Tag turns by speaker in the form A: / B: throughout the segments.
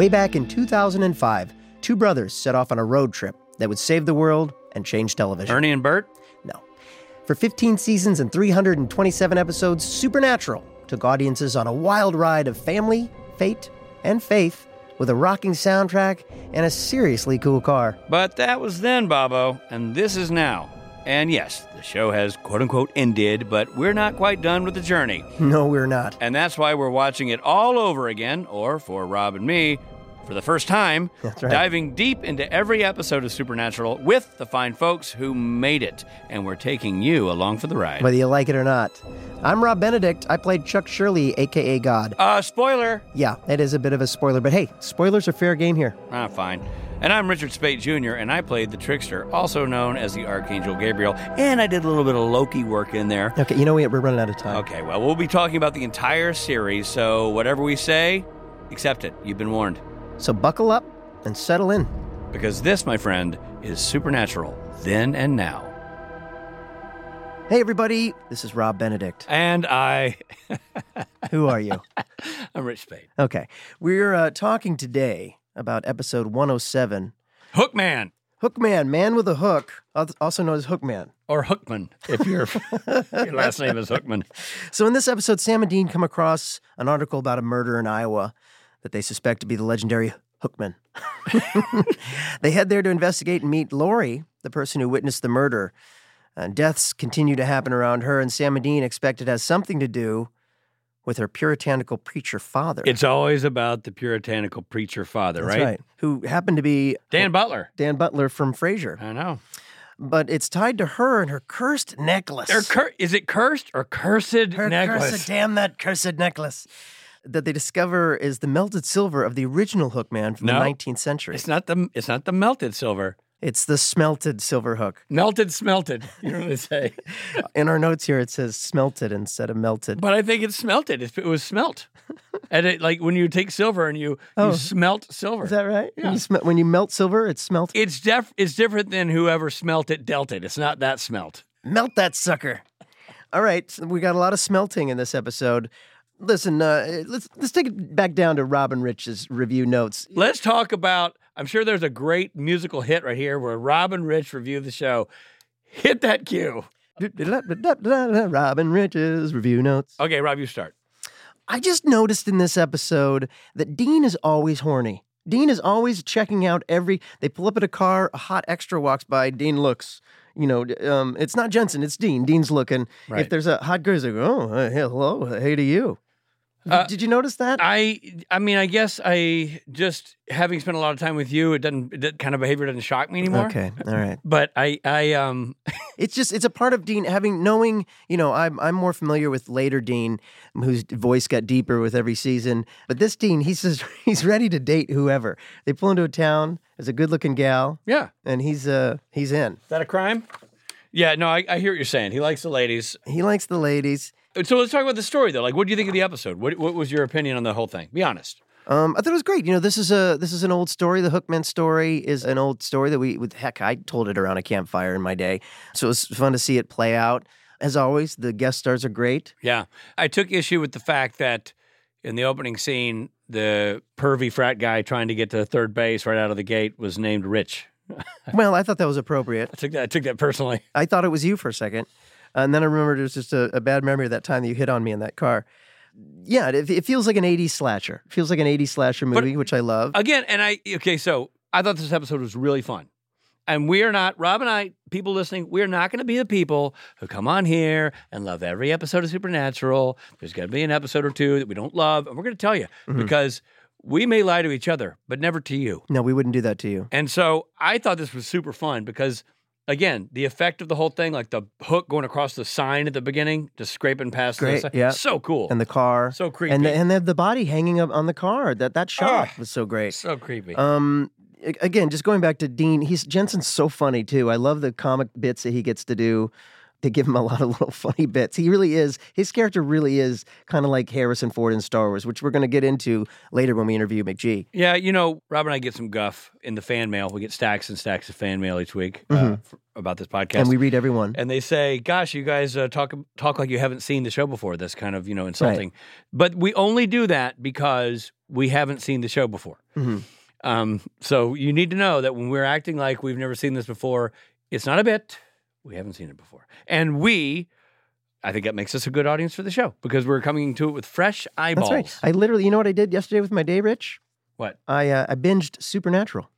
A: Way back in 2005, two brothers set off on a road trip that would save the world and change television.
B: Ernie and Bert?
A: No. For 15 seasons and 327 episodes, Supernatural took audiences on a wild ride of family, fate, and faith with a rocking soundtrack and a seriously cool car.
B: But that was then, Bobo, and this is now. And yes, the show has quote unquote ended, but we're not quite done with the journey.
A: No, we're not.
B: And that's why we're watching it all over again, or for Rob and me, for the first time,
A: right.
B: diving deep into every episode of Supernatural with the fine folks who made it. And we're taking you along for the ride.
A: Whether you like it or not. I'm Rob Benedict. I played Chuck Shirley, aka God.
B: uh, spoiler!
A: Yeah, it is a bit of a spoiler, but hey, spoilers are fair game here.
B: Ah, fine. And I'm Richard Speight Jr., and I played the trickster, also known as the Archangel Gabriel, and I did a little bit of Loki work in there.
A: Okay, you know what? We're running out of time.
B: Okay, well, we'll be talking about the entire series, so whatever we say, accept it. You've been warned.
A: So buckle up and settle in.
B: Because this, my friend, is Supernatural, then and now.
A: Hey, everybody, this is Rob Benedict.
B: And I,
A: Who are you?
B: I'm Rich Speight.
A: Okay, we're uh, talking today about episode 107
B: Hookman,
A: Hookman, Man with a Hook, also known as Hookman.
B: or Hookman, if your, your last name is Hookman.
A: So, in this episode, Sam and Dean come across an article about a murder in Iowa that they suspect to be the legendary Hookman. they head there to investigate and meet Lori, the person who witnessed the murder. Uh, deaths continue to happen around her, and Sam and Dean expect it has something to do with her puritanical preacher father.
B: It's always about the puritanical preacher father,
A: That's
B: right?
A: Who happened to be
B: Dan Butler.
A: Dan Butler from Frasier.
B: I know.
A: But it's tied to her and her cursed necklace.
B: Cur- is it cursed or cursed
A: her
B: necklace?
A: cursed, damn that cursed necklace. That they discover is the melted silver of the original Hookman from
B: No.
A: the 19th century.
B: It's not the it's not the melted silver.
A: It's the smelted silver hook.
B: Melted, smelted. You know what they say.
A: In our notes here, it says smelted instead of melted.
B: But I think it's smelted. It, it was smelt. and it, like when you take silver and you,
A: Oh.
B: you smelt silver.
A: Is that right?
B: Yeah.
A: When, you sm- when you melt silver, it's smelt.
B: it's def- it's different than whoever smelt it dealt it. It's not that smelt.
A: Melt that sucker. All right, we got a lot of smelting in this episode. Listen, uh, let's let's take it back down to Robin Rich's review notes.
B: Let's talk about. I'm sure there's a great musical hit right here where Robin Rich review the show. Hit that cue.
A: Robin Rich's review notes.
B: Okay, Rob, you start.
A: I just noticed in this episode that Dean is always horny. Dean is always checking out every. They pull up at a car, a hot extra walks by. Dean looks. You know, um, it's not Jensen, it's Dean. Dean's looking.
B: Right.
A: If there's a hot girl, he's like, oh, hello, hey to you.
B: Uh,
A: Did you notice that?
B: I I mean, I guess I just having spent a lot of time with you, it doesn't that kind of behavior doesn't shock me anymore.
A: okay, all right.
B: But I I um
A: It's just it's a part of Dean having knowing. You know, I'm I'm more familiar with later Dean, whose voice got deeper with every season. But this Dean, he's just he's ready to date whoever. They pull into a town. There's a good looking gal,
B: yeah.
A: and he's uh he's in.
B: Is that a crime? Yeah, no, I, I hear what you're saying. He likes the ladies.
A: He likes the ladies.
B: So let's talk about the story though. Like, what do you think of the episode? What what was your opinion on the whole thing? Be honest.
A: Um, I thought it was great. You know, this is a this is an old story. The Hookman story is an old story that we, with heck, I told it around a campfire in my day, so it was fun to see it play out. As always, the guest stars are great.
B: Yeah, I took issue with the fact that in the opening scene, the pervy frat guy trying to get to third base right out of the gate was named Rich.
A: Well, I thought that was appropriate.
B: I took that I took that personally.
A: I thought it was you for a second, Uh, and then I remembered it was just a, a bad memory of that time that you hit on me in that car. Yeah, it, it feels like an '80s slasher. It feels like an '80s slasher
B: But-
A: movie, which I love.
B: Again, and I okay, so I thought this episode was really fun. And we are not, Rob and I, people listening, we're not going to be the people who come on here and love every episode of Supernatural. There's going to be an episode or two that we don't love, and we're going to tell you mm-hmm. because we may lie to each other, but never to you.
A: no, we wouldn't do that to you.
B: And so I thought this was super fun because, again, the effect of the whole thing, like the hook going across the sign at the beginning, just scraping past the
A: Great,
B: sign,
A: yeah.
B: so cool,
A: And the car,
B: so creepy,
A: and the, and the, the body hanging up on the car. That that shot
B: Ah.
A: was so great.
B: so creepy.
A: Um, again, just going back to Dean, he's Jensen's so funny too. I love the comic bits that he gets to do. They give him a lot of little funny bits. He really is. His character really is kind of like Harrison Ford in Star Wars, which we're going to get into later when we interview McG.
B: Yeah, you know, Rob and I get some guff in the fan mail. We get stacks and stacks of fan mail each week uh,
A: Mhm.
B: f- about this podcast.
A: And we read everyone.
B: and they say, "Gosh, you guys uh, talk talk like you haven't seen the show before." That's kind of you know insulting. But we only do that because we haven't seen the show before.
A: Mhm.
B: Um, so you need to know that when we're acting like we've never seen this before, it's not a bit. We haven't seen it before, and we. I think that makes us a good audience for the show because we're coming to it with fresh eyeballs.
A: That's right. I literally, you know what I did yesterday with my day, Rich?
B: What?
A: I uh, I binged Supernatural.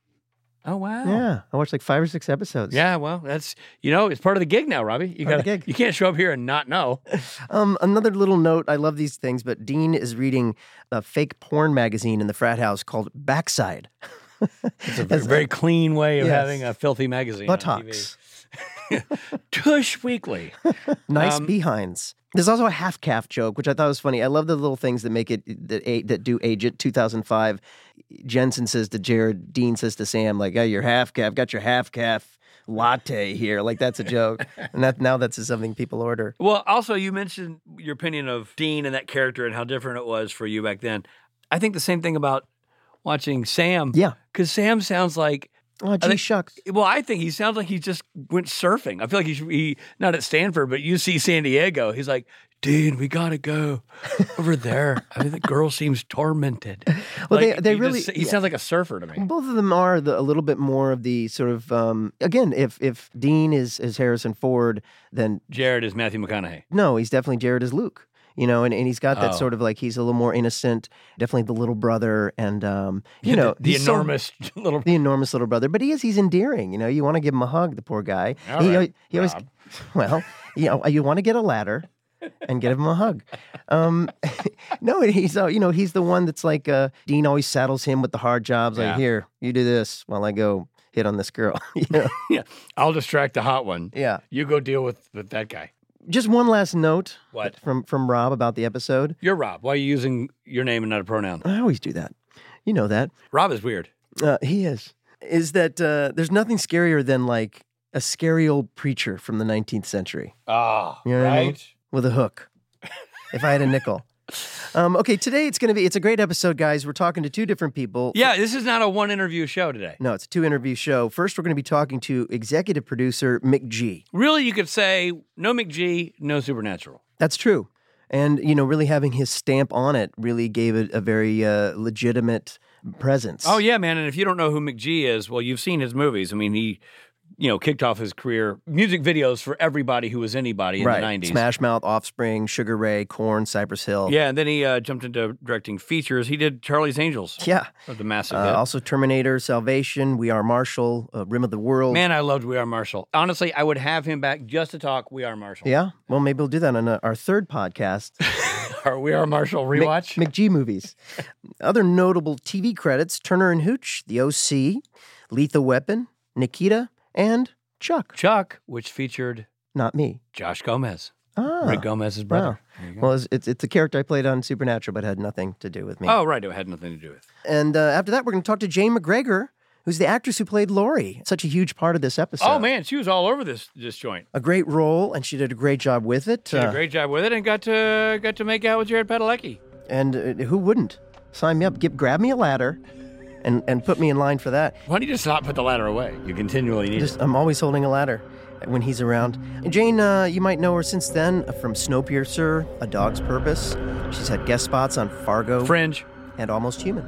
B: Oh wow!
A: Yeah, I watched like five or six episodes.
B: Yeah, well, that's you know, it's part of the gig now, Robbie. You got
A: gig.
B: you can't show up here and not know.
A: Um, another little note. I love these things, but Dean is reading a fake porn magazine in the frat house called Backside.
B: It's a very, very clean way of
A: Yes.
B: having a filthy magazine. on TV.
A: Buttocks,
B: Tush Weekly.
A: nice
B: Um,
A: behinds. There's also a half calf joke, which I thought was funny. I love the little things that make it that that do age it. 2005, Jensen says to Jared, Dean says to Sam, like, "Oh, your half calf, got your half calf latte here." Like that's a joke, and that now that's something people order.
B: Well, also you mentioned your opinion of Dean and that character and how different it was for you back then. I think the same thing about watching Sam.
A: Yeah.
B: Because Sam sounds like
A: Oh, gee
B: think-
A: shucks.
B: well, I think he sounds like he just went surfing. I feel like he should be not at Stanford, but UC San Diego. He's like, Dean, we gotta go over there. I mean, the girl seems tormented.
A: Well, they-
B: Like,
A: they
B: he
A: really-
B: just- he
A: yeah.
B: sounds like a surfer to me.
A: Both of them are the, a little bit more of the sort of um, again. If if Dean is is Harrison Ford, then
B: Jared is Matthew McConaughey.
A: no, he's definitely Jared is Luke. You know, and, and he's got that
B: Oh.
A: sort of like he's a little more innocent, definitely the little brother, and um, you know
B: the, the
A: he's so-
B: enormous little.
A: the enormous little brother. But he is he's endearing. You know, you want to give him a hug, the poor guy.
B: All
A: he,
B: right,
A: he always well, you know, you want to get a ladder and give him a hug. Um, no, he's uh, you know he's the one that's like uh, Dean always saddles him with the hard jobs. Like here, you do this while I go hit on this girl. you know?
B: I'll distract the hot one.
A: Yeah.
B: You go deal with, with that guy.
A: Just one last note.
B: What?
A: from from Rob about the episode?
B: You're Rob. Why are you using your name and not a pronoun?
A: I always do that. You know that.
B: Rob is weird.
A: Uh, he is. Is that uh, there's nothing scarier than like a scary old preacher from the 19th century
B: Ah,
A: You know what I mean? with a hook. if I had a nickel. Um, okay, today it's going to be it's a great episode, guys. We're talking to two different people.
B: Yeah, this is not a one interview show today.
A: No, it's a two interview show. First, we're going to be talking to executive producer McG.
B: Really, you could say no McG, no Supernatural.
A: That's true. And, you know, really having his stamp on it really gave it a very uh, legitimate presence.
B: Oh yeah, man. And if you don't know who McG is, well, you've seen his movies. I mean, he, you know, kicked off his career music videos for everybody who was anybody in
A: right.
B: the '90s.
A: Smash Mouth, Offspring, Sugar Ray, Korn, Cypress Hill.
B: Yeah, and then he uh, jumped into directing features. He did Charlie's Angels,
A: Yeah.
B: the massive
A: Uh,
B: hit.
A: also, Terminator, Salvation, We Are Marshall, uh, Rim of the World.
B: Man, I loved We Are Marshall. Honestly, I would have him back just to talk We Are Marshall.
A: Yeah. Well, maybe we'll do that on uh, our third podcast,
B: Or We Are Marshall rewatch.
A: McG movies. Other notable TV credits Turner and Hooch, The OC, Lethal Weapon, Nikita, and Chuck.
B: Chuck, which featured
A: Not me.
B: Josh Gomez,
A: Ah.
B: Rick Gomez's brother. Go.
A: Well, it's, it's, it's a character I played on Supernatural, but had nothing to do with me.
B: oh, right. It had nothing to do with.
A: And uh, after that, we're going to talk to Jane McGregor, who's the actress who played Lori. Such a huge part of this episode.
B: Oh man, she was all over this this joint.
A: A great role, and she did a great job with it.
B: She did
A: Uh,
B: a great job with it and got to got to make out with Jared Padalecki.
A: and uh, who wouldn't? Sign me up. Give, grab me a ladder and, and put me in line for that.
B: Why don't you just not put the ladder away? You continually need
A: Just
B: it.
A: I'm always holding a ladder when he's around. Jane, uh, you might know her since then from Snowpiercer, A Dog's Purpose. She's had guest spots on Fargo
B: Fringe.
A: and Almost Human.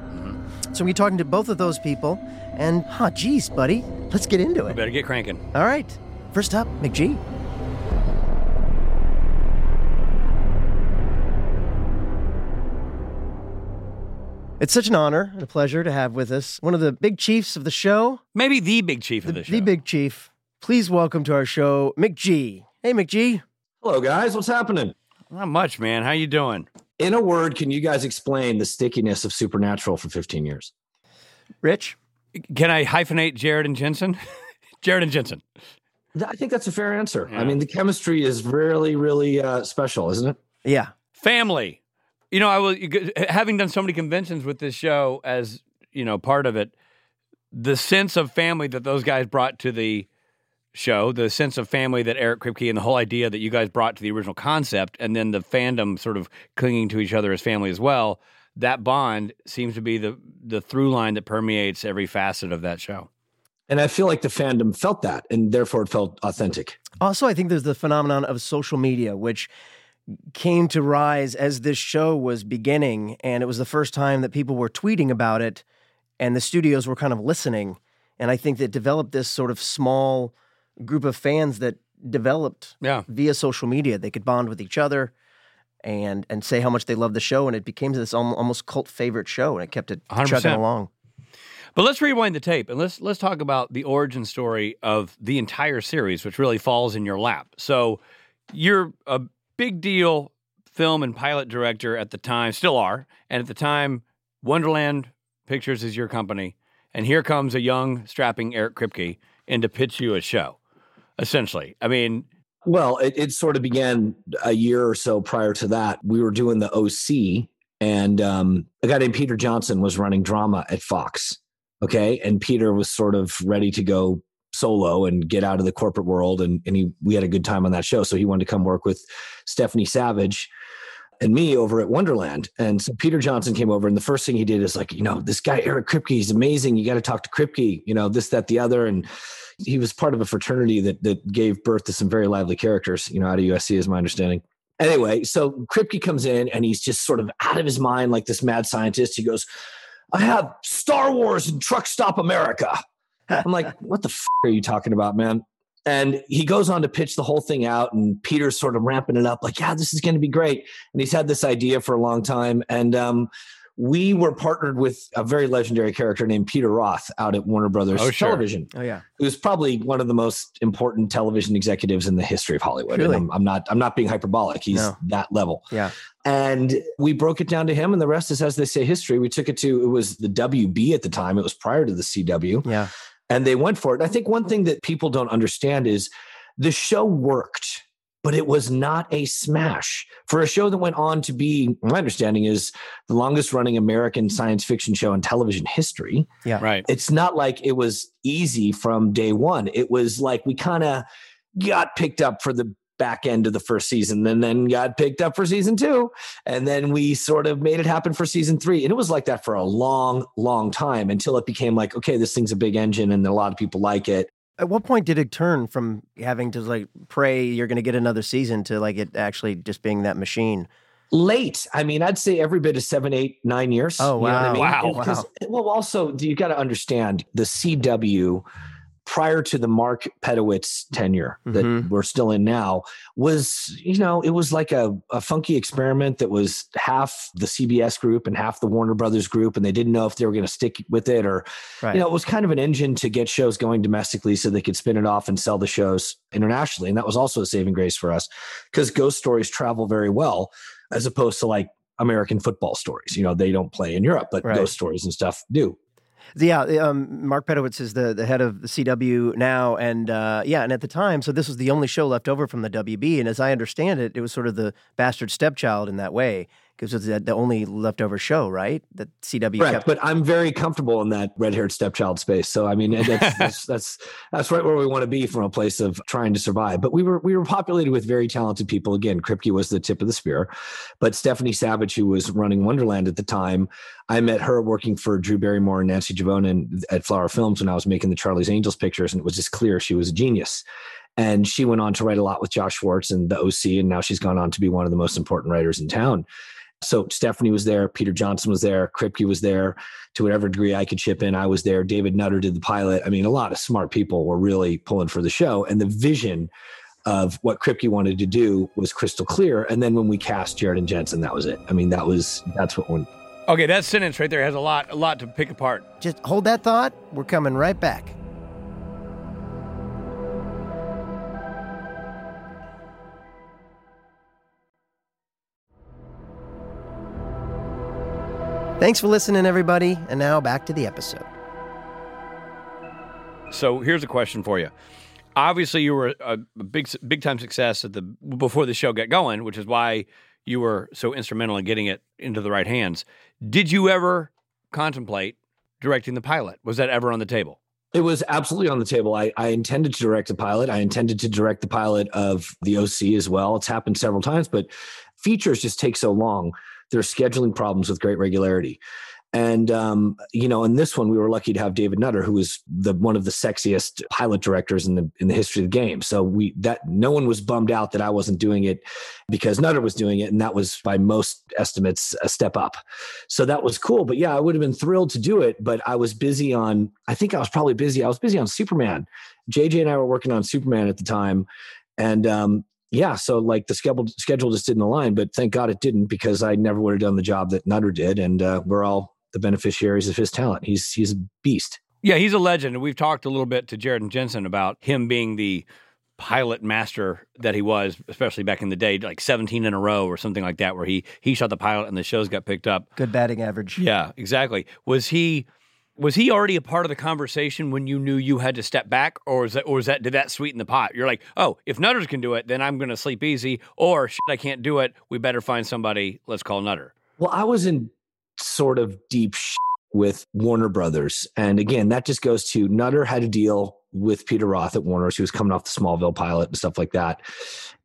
A: So we're talking to both of those people. And, huh, geez, buddy, let's get into
B: We
A: it.
B: better get cranking.
A: All right. First up, McG. It's such an honor and a pleasure to have with us one of the big chiefs of the show,
B: Maybe the big chief of the, show.
A: the big chief. Please welcome to our show, McG. Hey, McG.
C: Hello, guys. What's happening?
B: Not much, man. How you doing?
C: In a word, can you guys explain the stickiness of Supernatural for 15 years?
A: Rich.
B: Can I hyphenate Jared and Jensen? Jared and Jensen.
C: I think that's a fair answer.
B: Yeah.
C: I mean, the chemistry is really, really uh, special, isn't it?
A: Yeah.
B: Family. You know, I was having done so many conventions with this show as you know part of it. The sense of family that those guys brought to the show, the sense of family that Eric Kripke and the whole idea that you guys brought to the original concept, and then the fandom sort of clinging to each other as family as well. That bond seems to be the the through line that permeates every facet of that show.
C: And I feel like the fandom felt that, and therefore it felt authentic.
A: Also, I think there's the phenomenon of social media, which came to rise as this show was beginning. And it was the first time that people were tweeting about it and the studios were kind of listening. And I think that developed this sort of small group of fans that developed
B: Yeah.
A: via social media. They could bond with each other and and say how much they love the show. And it became this almost cult favorite show. And it kept it
B: 100%.
A: chugging along.
B: But let's rewind the tape and let's let's talk about the origin story of the entire series, which really falls in your lap. So you're a big deal film and pilot director at the time, still are, and at the time, Wonderland Pictures is your company, and here comes a young, strapping Eric Kripke in to pitch you a show. Essentially, I mean,
C: Well, it, it sort of began a year or so prior to that. We were doing the OC, and um, a guy named Peter Johnson was running drama at Fox. Okay, and Peter was sort of ready to go solo and get out of the corporate world, and and he we had a good time on that show, so he wanted to come work with Stephanie Savage and me over at Wonderland. And so Peter Johnson came over, and the first thing he did is like, you know, this guy Eric Kripke, he's amazing. You got to talk to Kripke, you know, this, that, the other, and he was part of a fraternity that that gave birth to some very lively characters, you know, out of USC, is my understanding. Anyway, so Kripke comes in and he's just sort of out of his mind, like this mad scientist. He goes, "I have Star Wars and Truck Stop America." I'm like, "What the f- are you talking about, man?" And he goes on to pitch the whole thing out, and Peter's sort of ramping it up, like, "Yeah, this is going to be great." And he's had this idea for a long time, and um, we were partnered with a very legendary character named Peter Roth out at Warner Brothers
B: Oh, sure.
C: Television
A: Oh, yeah.
C: who's probably one of the most important television executives in the history of Hollywood.
A: Really?
C: And I'm, I'm not I'm not being hyperbolic. He's
A: No.
C: that level.
A: Yeah.
C: And we broke it down to him, and the rest is as they say history. We took it to it was the WB at the time. It was prior to the CW,
A: Yeah.
C: And they went for it. I think one thing that people don't understand is the show worked. But it was not a smash for a show that went on to be, my understanding is, the longest running American science fiction show in television history Yeah.
B: right?
C: it's not like it was easy from day one. It was like we kind of got picked up for the back end of the first season and then got picked up for season two. And then we sort of made it happen for season three. And it was like that for a long, long time until it became like, okay, this thing's a big engine and a lot of people like it.
A: At what point did it turn from having to like pray you're going to get another season to like it actually just being that machine?
C: Late. I mean, I'd say every bit of seven, eight, nine years.
A: Oh,
C: You know what I
A: wow.
C: mean?
B: Wow.
C: And 'cause- Well, also, you got to understand the CW prior to the Mark Pedowitz tenure that
A: Mhm.
C: we're still in now was, you know, it was like a, a funky experiment that was half the CBS group and half the Warner Brothers group, and they didn't know if they were going to stick with it or,
A: Right.
C: you know, it was kind of an engine to get shows going domestically so they could spin it off and sell the shows internationally. And that was also a saving grace for us because ghost stories travel very well as opposed to like American football stories. You know, they don't play in Europe, but
A: Right.
C: ghost stories and stuff do.
A: Yeah, um, Mark Pedowitz is the, the head of the CW now, and uh, yeah, and at the time, so this was the only show left over from the WB, and as I understand it, it was sort of the bastard stepchild in that way because it's the, the only leftover show, right? That CW
C: Right,
A: kept.
C: but I'm very comfortable in that red-haired stepchild space. So I mean, that's, that's that's that's right where we want to be from a place of trying to survive. But we were we were populated with very talented people. Again, Kripke was the tip of the spear, but Stephanie Savage, who was running Wonderland at the time, I met her working for Drew Barrymore and Nancy Juvonen at Flower Films when I was making the Charlie's Angels pictures, and it was just clear she was a genius. And she went on to write a lot with Josh Schwartz and the OC, and now she's gone on to be one of the most important writers in town. So Stephanie was there, Peter Johnson was there, Kripke was there. To whatever degree I could chip in, I was there. David Nutter did the pilot. I mean, a lot of smart people were really pulling for the show, and the vision of what Kripke wanted to do was crystal clear. And then when we cast Jared and Jensen, that was it. I mean, that was that's what when
B: Okay, that sentence right there has a lot, a lot to pick apart.
A: Just hold that thought. We're coming right back. Thanks for listening, everybody. And now back to the episode.
B: So here's a question for you. Obviously, you were a a big, big time success at the before the show got going, which is why you were so instrumental in getting it into the right hands. Did you ever contemplate directing the pilot? Was that ever on the table?
C: It was absolutely on the table. I, I intended to direct the pilot. I intended to direct the pilot of the OC as well. It's happened several times, but features just take so long. There's scheduling problems with great regularity. And um, you know, in this one, we were lucky to have David Nutter, who was the one of the sexiest pilot directors in the in the history of the game. So we that no one was bummed out that I wasn't doing it because Nutter was doing it, and that was by most estimates a step up. So that was cool. But yeah, I would have been thrilled to do it, but I was busy on. I think I was probably busy. I was busy on Superman. JJ and I were working on Superman at the time, and um, yeah, so like the schedule schedule just didn't align, but thank God it didn't because I never would have done the job that Nutter did, and uh, we're all the beneficiaries of his talent. He's he's a beast.
B: Yeah, he's a legend. And we've talked a little bit to Jared and Jensen about him being the pilot master that he was, especially back in the day, like 17 in a row or something like that, where he he shot the pilot and the shows got picked up.
A: Good batting average.
B: Yeah, exactly. Was he was he already a part of the conversation when you knew you had to step back, or is that or was that did that sweeten the pot? You're like, oh, if Nutters can do it, then I'm going to sleep easy, or shit, I can't do it. We better find somebody. Let's call Nutter.
C: Well, I was in sort of deep with Warner Brothers. And again, that just goes to Nutter had a deal with Peter Roth at Warner. He was coming off the Smallville pilot and stuff like that.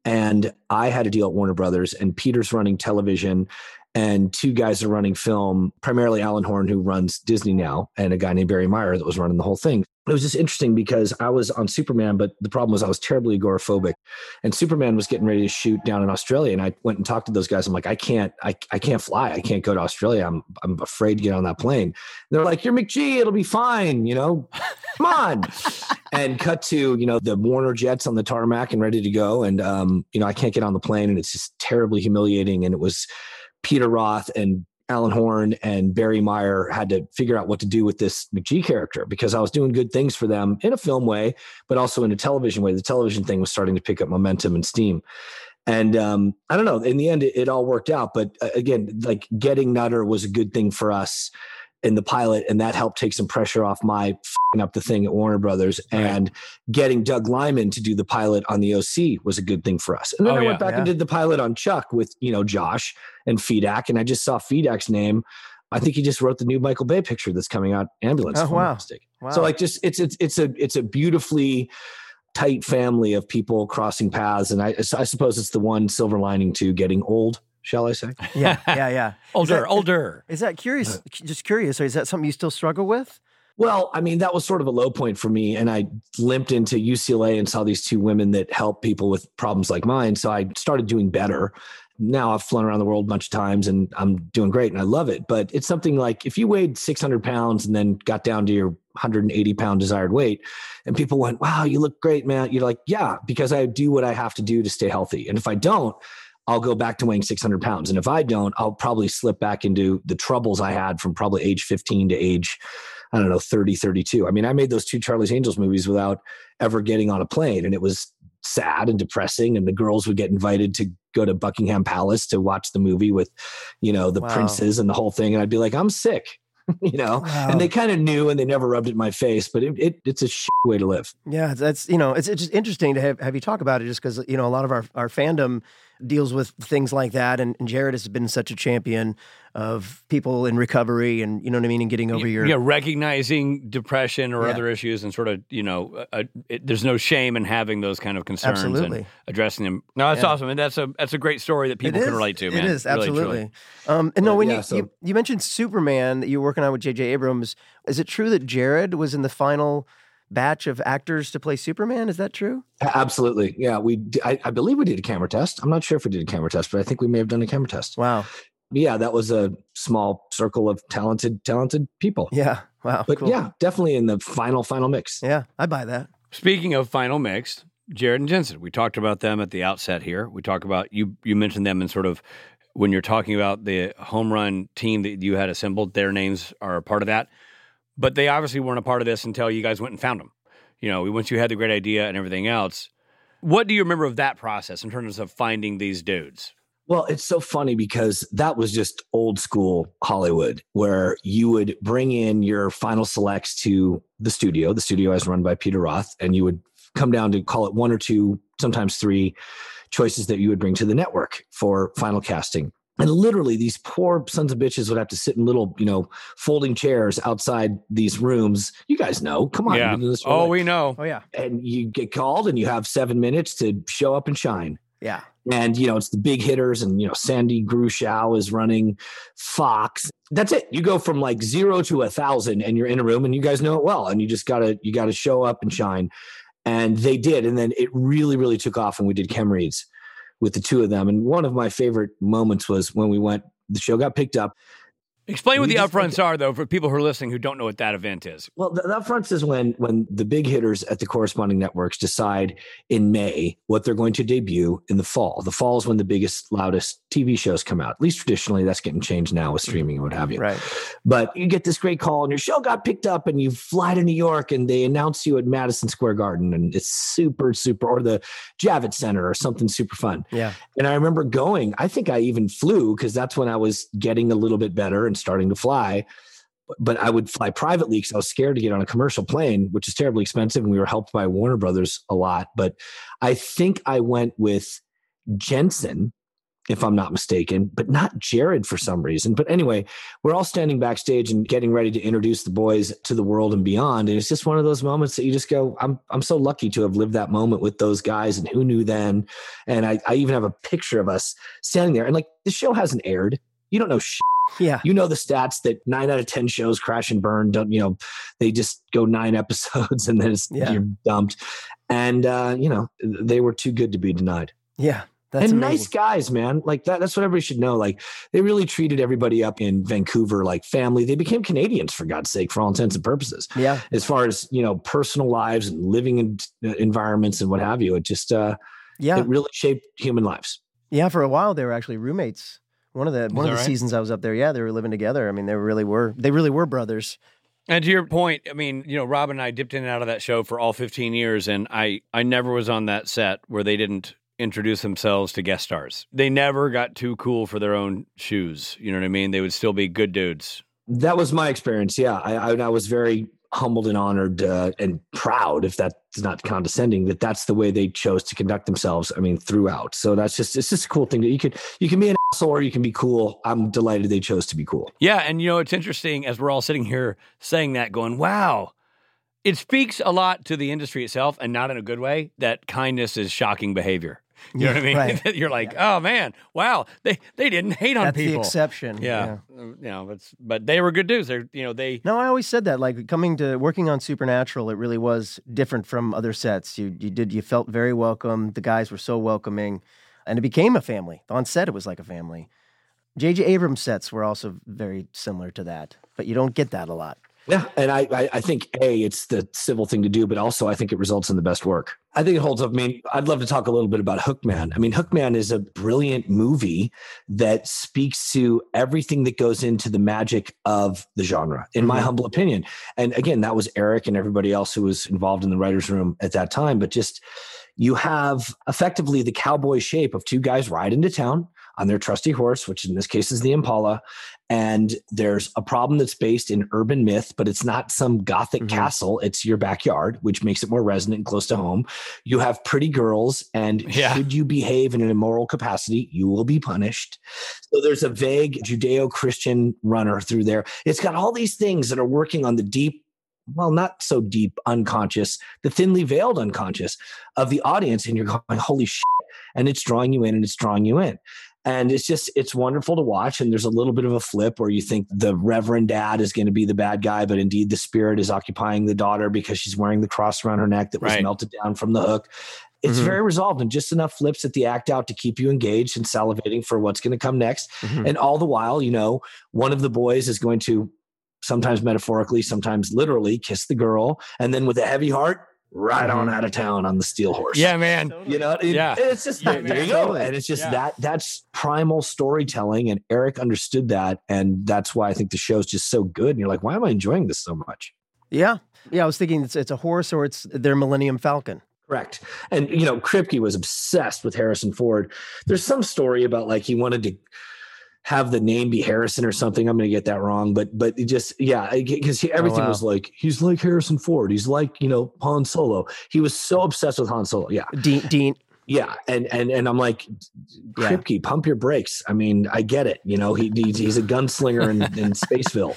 C: And I had a deal at Warner Brothers, and Peter's running television and two guys are running film, primarily Alan Horn, who runs Disney now, and a guy named Barry Meyer that was running the whole thing. It was just interesting because I was on Superman, but the problem was I was terribly agoraphobic. And Superman was getting ready to shoot down in Australia. And I went and talked to those guys. I'm like, I can't, I, I can't fly. I can't go to Australia. I'm I'm afraid to get on that plane. And they're like, You're McG. it'll be fine, you know, come on. and cut to, you know, the Warner jets on the tarmac and ready to go. And um, you know, I can't get on the plane and it's just terribly humiliating. And it was Peter Roth and Alan Horn and Barry Meyer had to figure out what to do with this McG character because I was doing good things for them in a film way, but also in a television way. The television thing was starting to pick up momentum and steam. And um, I don't know. In the end, it, it all worked out. But uh, again, like getting Nutter was a good thing for us in the pilot, and that helped take some pressure off my up the thing at Warner Brothers. Right. And getting Doug Liman to do the pilot on the OC was a good thing for us. And then oh, I went back yeah. and did the pilot on Chuck with you know Josh and Fedak, and I just saw Fedak's name. I think he just wrote the new Michael Bay picture that's coming out, Ambulance.
A: Oh wow. wow!
C: So like, just it's it's it's a it's a beautifully tight family of people crossing paths, and I I suppose it's the one silver lining to getting old shall I say?
A: Yeah, yeah, yeah.
B: older,
A: is that,
B: older.
A: Is, is that curious? Uh, just curious, or is that something you still struggle with?
C: Well, I mean, that was sort of a low point for me. And I limped into UCLA and saw these two women that help people with problems like mine. So I started doing better. Now I've flown around the world a bunch of times and I'm doing great and I love it. But it's something like if you weighed 600 pounds and then got down to your 180 pound desired weight and people went, wow, you look great, man. You're like, yeah, because I do what I have to do to stay healthy. And if I don't, I'll go back to weighing 600 pounds. And if I don't, I'll probably slip back into the troubles I had from probably age 15 to age, I don't know, 30, 32. I mean, I made those two Charlie's Angels movies without ever getting on a plane. And it was sad and depressing. And the girls would get invited to go to Buckingham Palace to watch the movie with, you know, the wow. princes and the whole thing. And I'd be like, I'm sick. you know, wow. and they kind of knew and they never rubbed it in my face, but it, it it's a way to live.
A: Yeah, that's you know, it's, it's just interesting to have, have you talk about it, just because you know a lot of our our fandom deals with things like that. And, and, Jared has been such a champion of people in recovery and, you know what I mean, and getting over your.
B: Yeah, recognizing depression or yeah. other issues and sort of, you know, uh, uh, it, there's no shame in having those kind of concerns
A: absolutely.
B: and addressing them. No, that's yeah. awesome. And that's a, that's a great story that people can relate to, man.
A: It is, absolutely. Really, um, and no, when yeah, you, so, you, you mentioned Superman that you were working on with J.J. Abrams, is it true that Jared was in the final batch of actors to play Superman. Is that true?
C: Absolutely. Yeah, we. I, I, believe we did a camera test. I'm not sure if we did a camera test, but I think we may have done a camera test.
A: Wow.
C: Yeah, that was a small circle of talented, talented people.
A: Yeah. Wow.
C: But
A: cool.
C: yeah, definitely in the final, final mix.
A: Yeah, I buy that.
B: Speaking of final mix, Jared and Jensen, we talked about them at the outset here. We talk about you. You mentioned them in sort of when you're talking about the home run team that you had assembled. Their names are a part of that. But they obviously weren't a part of this until you guys went and found them. You know, once you had the great idea and everything else. What do you remember of that process in terms of finding these dudes?
C: Well, it's so funny because that was just old school Hollywood where you would bring in your final selects to the studio. The studio is run by Peter Roth, and you would come down to call it one or two, sometimes three choices that you would bring to the network for final casting And literally, these poor sons of bitches would have to sit in little, you know, folding chairs outside these rooms. You guys know. Come on.
B: yeah.
C: you've been doing this
B: Oh, we know.
A: Oh yeah,
C: and you get called and you have seven minutes to show up and shine.
A: yeah,
C: And, you know, it's the big hitters and, you know, Sandy Grushow is running Fox. That's it. You go from like zero to a thousand and you're in a room and you guys know it well. And you just gotta, you gotta show up and shine. And they did. And then it really, really took off when we did chem reads with the two of them. And one of my favorite moments was when we went, the show got picked up.
B: Explain what the upfronts are, though, for people who are listening who don't know what that event is.
C: Well, the, the upfronts is when when the big hitters at the corresponding networks decide in May what they're going to debut in the fall. The fall is when the biggest, loudest TV shows come out. At least traditionally, that's getting changed now with streaming and what have you.
A: right.
C: But you get this great call, and your show got picked up, and you fly to New York, and they announce you at Madison Square Garden, and it's super, super, or the Javits Center, or something super fun.
A: Yeah,
C: And I remember going, I think I even flew because that's when I was getting a little bit better and starting to fly. But- But I would fly privately because I was scared to get on a commercial plane, which is terribly expensive. And we were helped by Warner Brothers a lot. But I think I went with Jensen, if I'm not mistaken, but not Jared for some reason. But anyway, we're all standing backstage and getting ready to introduce the boys to the world and beyond. And it's just one of those moments that you just go, I'm I'm so lucky to have lived that moment with those guys and who knew then. And I, I even have a picture of us standing there. And like the show hasn't aired. You don't know shit.
A: yeah,
C: You know the stats that nine out of ten shows crash and burn. Don't you know? They just go nine episodes and then it's,
A: Yeah.
C: you're dumped. And uh, you know they were too good to be denied.
A: yeah. That's
C: and
A: amazing.
C: nice guys, man. Like that. That's what everybody should know. Like they really treated everybody up in Vancouver like family. They became Canadians for God's sake, for all intents and purposes.
A: Yeah,
C: As far as you know, personal lives and living in uh, environments and what have you, it just uh,
A: yeah,
C: it really shaped human lives.
A: yeah. For a while, they were actually roommates. One of the one of the
B: right?
A: seasons I was up there, yeah, they were living together. I mean, they really were. They really were brothers.
B: And to your point, I mean, you know, Rob and I dipped in and out of that show for all 15 years, and I, I never was on that set where they didn't introduce themselves to guest stars. They never got too cool for their own shoes. You know what I mean? They would still be good dudes.
C: That was my experience. Yeah, I, I, I was very humbled and honored uh, and proud, if that's not condescending, that that's the way they chose to conduct themselves. I mean, throughout. So that's just it's just a cool thing that you could you can be an asshole or you can be cool. I'm delighted they chose to be cool.
B: Yeah, and you know, it's interesting as we're all sitting here saying that, going, wow. It speaks a lot to the industry itself, and not in a good way, that kindness is shocking behavior. You know what I mean?
A: Right.
B: You're like, oh man, wow, they they didn't hate on
A: That's
B: people.
A: That's the exception.
B: yeah, Uh, you know, it's but they were good dudes. They're you know they
A: No, I always said that. Like coming to working on Supernatural, it really was different from other sets. You you did you felt very welcome. The guys were so welcoming, and it became a family. On set, it was like a family. J.J. Abrams sets were also very similar to that, but you don't get that a lot.
C: Yeah, and I, I I think a it's the civil thing to do, but also I think it results in the best work. I think it holds up. I mean, I'd love to talk a little bit about Hookman. I mean, Hookman is a brilliant movie that speaks to everything that goes into the magic of the genre, in my
A: Mhm.
C: humble opinion. And again, that was Eric and everybody else who was involved in the writers' room at that time. But just you have effectively the cowboy shape of two guys ride into town on their trusty horse, which in this case is the Impala. And there's a problem that's based in urban myth, but it's not some gothic
A: Mhm.
C: castle. It's your backyard, which makes it more resonant and close to home. You have pretty girls, and
B: Yeah.
C: should you behave in an immoral capacity, you will be punished. So there's a vague Judeo Christian runner through there. It's got all these things that are working on the deep well, not so deep unconscious, the thinly veiled unconscious of the audience. And you're going, holy shit. And it's drawing you in and it's drawing you in. And it's just, it's wonderful to watch. And there's a little bit of a flip where you think the reverend dad is going to be the bad guy, but indeed the spirit is occupying the daughter because she's wearing the cross around her neck that was
B: Right.
C: melted down from the hook. It's
A: Mhm.
C: very resolved and just enough flips at the act out to keep you engaged and salivating for what's going to come next.
A: Mhm.
C: And all the while, you know, one of the boys is going to sometimes metaphorically, sometimes literally kiss the girl, and then with a heavy heart, ride on
A: Mhm.
C: out of town on the steel horse.
B: yeah man
C: You know, it-
B: Yeah.
C: it's just
B: Yeah,
C: there you go. And it's just
B: Yeah.
C: that that's primal storytelling. And Eric understood that. And that's why I think the show's just so good. And you're like, why am I enjoying this so much?
A: Yeah, yeah. I was thinking it's it's a horse or it's their Millennium Falcon.
C: Correct. And you know, Kripke was obsessed with Harrison Ford. There's some story about like he wanted to have the name be Harrison or something. I'm going to get that wrong, but but it just yeah, because everything
A: wow.
C: was like he's like Harrison Ford. He's like you know Han Solo. He was so obsessed with Han Solo. Yeah,
A: Dean, Dean.
C: Yeah, and and and I'm like,
A: Yeah.
C: Kripke, pump your brakes. I mean, I get it. You know, he he's, he's a gunslinger in, in Spaceville,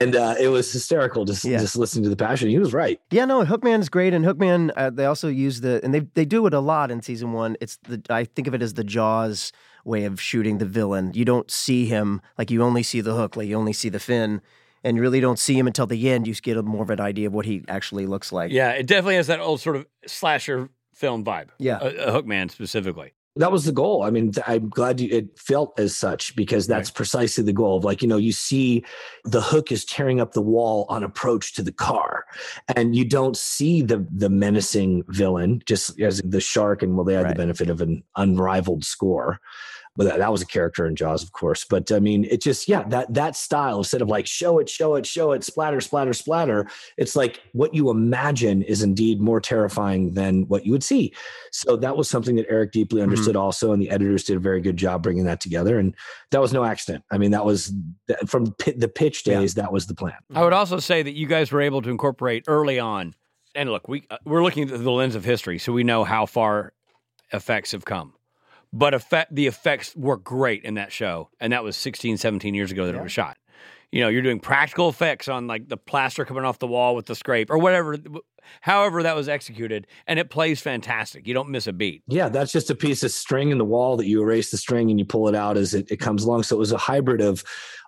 C: and uh, it was hysterical just
A: Yeah.
C: just listening to the passion. He was right.
A: Yeah, no, Hookman's great, and Hookman uh, they also use the and they they do it a lot in season one. It's the I think of it as the Jaws way of shooting the villain. You don't see him like you only see the hook, like you only see the fin, and you really don't see him until the end. You get a more of an idea of what he actually looks like.
B: Yeah, it definitely has that old sort of slasher film vibe.
A: Yeah.
B: a, a Hookman specifically.
C: That was the goal. I mean, I'm glad you, it felt as such because that's precisely the goal of like, you know, you see the hook is tearing up the wall on approach to the car and you don't see the, the menacing villain just as the shark. And well, they had
A: Right.
C: the benefit of an unrivaled score. But that, that was a character in Jaws, of course. But I mean, it just, yeah, that, that style, instead of like show it, show it, show it, splatter, splatter, splatter, it's like what you imagine is indeed more terrifying than what you would see. So that was something that Eric deeply understood also, and the editors did a very good job bringing that together. And that was no accident. I mean, that was from pi- the pitch
A: Yeah.
C: days. That was the plan.
B: I would also say that you guys were able to incorporate early on, and look, we uh, we're looking through the lens of history, so we know how far effects have come. But effect, the effects were great in that show, and that was 16, 17 years ago that it was shot. You know, you're doing practical effects on like the plaster coming off the wall with the scrape or whatever, however that was executed, and it plays fantastic. You don't miss a beat.
C: Yeah, that's just a piece of string in the wall that you erase the string and you pull it out as it, it comes along. So it was a hybrid of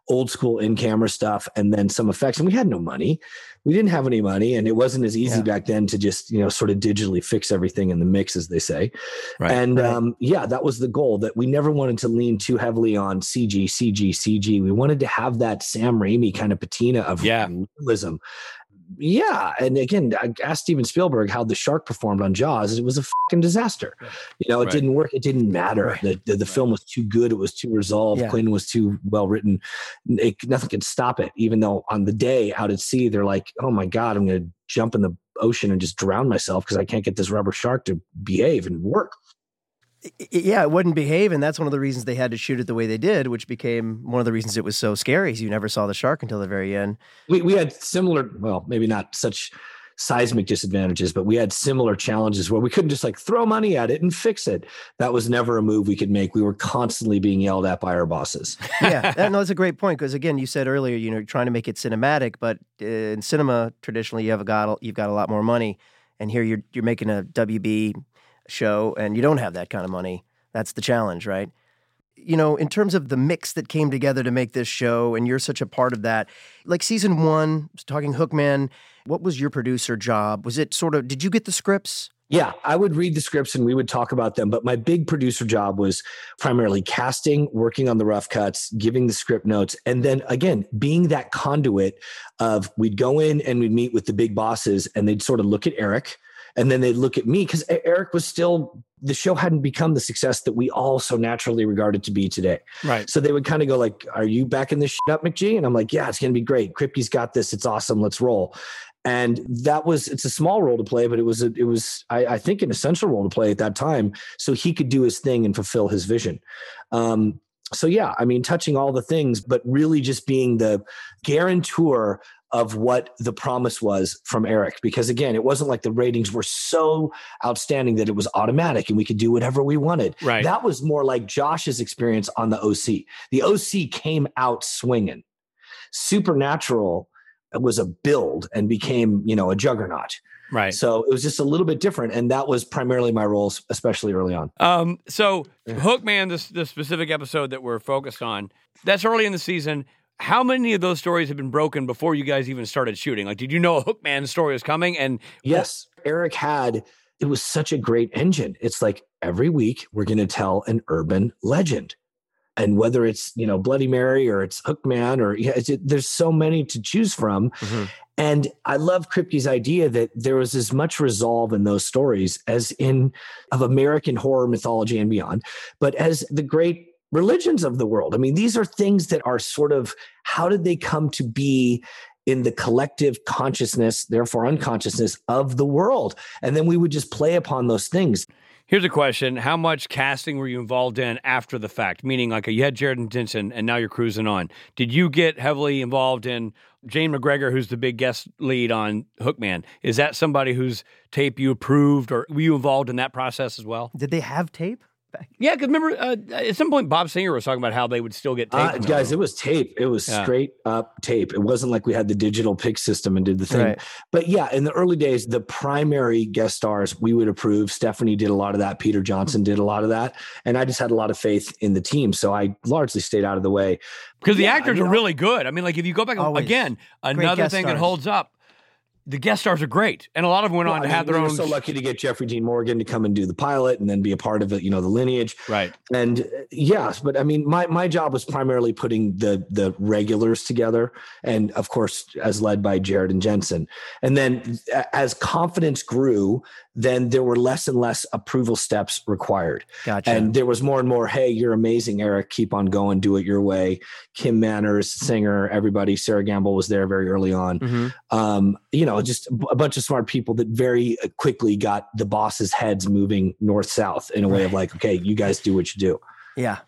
C: old school in camera stuff and then some effects. And we had no money. We didn't have any money, and it wasn't as easy
A: Yeah.
C: back then to just you know sort of digitally fix everything in the mix, as they say.
B: Right,
C: and
A: right.
C: Um, yeah, that was the goal. That we never wanted to lean too heavily on CG, CG, CG. We wanted to have that Sam Raimi kind of patina of
B: Yeah.
C: realism. Yeah, and again, I asked Steven Spielberg how the shark performed on Jaws. It was a fucking disaster. You know, it
B: Right.
C: didn't work. It didn't matter.
A: Right.
C: The, the, the film was too good. It was too resolved.
A: Yeah.
C: Was too well written. It, nothing could stop it. Even though on the day out at sea, they're like, "Oh my god, I'm going to jump in the ocean and just drown myself because I can't get this rubber shark to behave and work."
A: Yeah, it wouldn't behave, and that's one of the reasons they had to shoot it the way they did, which became one of the reasons it was so scary. Is you never saw the shark until the very end.
C: we, we had similar well maybe not such seismic disadvantages but we had similar challenges where we couldn't just like throw money at it and fix it that was never a move we could make we were constantly being yelled at by our bosses
A: yeah, that, no, that's a great point because again, you said earlier, you know, you're trying to make it cinematic, but uh, in cinema traditionally, you have a got you've got a lot more money, and here you're you're making a WB show, and you don't have that kind of money. That's the challenge, right? You know, in terms of the mix that came together to make this show, and you're such a part of that. Like season one, talking Hookman, what was your producer job? Was it sort of? Did you get the scripts?
C: yeah i would read the scripts and we would talk about them but my big producer job was primarily casting working on the rough cuts giving the script notes and then again being that conduit of we'd go in and we'd meet with the big bosses and they'd sort of look at eric and then they'd look at me because eric was still the show hadn't become the success that we all so naturally regard it to be today
B: Right.
C: so they would kind of go like, "Are you backing this shit up, McG?" And I'm like, "Yeah, it's going to be great. Kripke's got this. It's awesome. Let's roll." And that was it's a small role to play, but it was a, it was I, I think an essential role to play at that time, so he could do his thing and fulfill his vision. Um, so yeah, I mean, touching all the things, but really just being the guarantor of what the promise was from Eric. Because again, it wasn't like the ratings were so outstanding that it was automatic and we could do whatever we wanted.
B: Right.
C: That was more like Josh's experience on the OC. The OC came out swinging. Supernatural was a build and became, you know, a juggernaut.
B: Right.
C: So it was just a little bit different, and that was primarily my roles, especially early on.
B: Um, so
C: Yeah.
B: Hookman, this the specific episode that we're focused on, that's early in the season. How many of those stories have been broken before you guys even started shooting? Like, did you know a Hookman story was coming? And
C: Yes, Eric had. It was such a great engine. It's like every week we're going to tell an urban legend, and whether it's you know Bloody Mary or it's Hookman or yeah, it's, there's so many to choose from.
A: Mhm.
C: And I love Kripke's idea that there was as much resolve in those stories as in of American horror mythology and beyond, but as the great religions of the world. I mean, these are things that are sort of how did they come to be in the collective consciousness, therefore unconsciousness of the world? And then we would just play upon those things.
B: Here's a question: How much casting were you involved in after the fact? Meaning, like you had Jared and Jensen, and now you're cruising on. Did you get heavily involved in Jane McGregor, who's the big guest lead on Hookman? Is that somebody whose tape you approved, or were you involved in that process as well?
A: Did they have tape?
B: Yeah, because remember uh, at some point Bob Singer was talking about how they would still get tape.
C: Uh, guys, it was tape. It was
B: Yeah.
C: straight up tape. It wasn't like we had the digital pick system and did the thing.
A: Right.
C: But yeah, in the early days, the primary guest stars we would approve. Stephanie did a lot of that. Peter Johnson did a lot of that. And I just had a lot of faith in the team. So I largely stayed out of the way.
B: because the
C: Yeah,
B: actors
C: you
B: are really good. I mean, like if you go back
A: Always.
B: again, another
A: guest
B: thing that holds up. The guest stars are great, and a lot of them went
C: Well,
B: on
C: I
B: to
C: mean,
B: have their
C: we were
B: own.
C: so lucky to get Jeffrey Dean Morgan to come and do the pilot and then be a part of it, you know, the lineage.
B: right.
C: and uh, yes but i mean my my job was primarily putting the the regulars together and of course as led by jared and jensen and then as confidence grew then there were less and less approval steps required
A: Gotcha.
C: and there was more and more hey you're amazing eric keep on going do it your way kim manners singer everybody Sera Gamble was there very early on
A: Mhm.
C: um, you know, just a bunch of smart people that very uh, quickly got the boss's heads moving north south in a way of like, okay, you guys do what you do.
A: Yeah.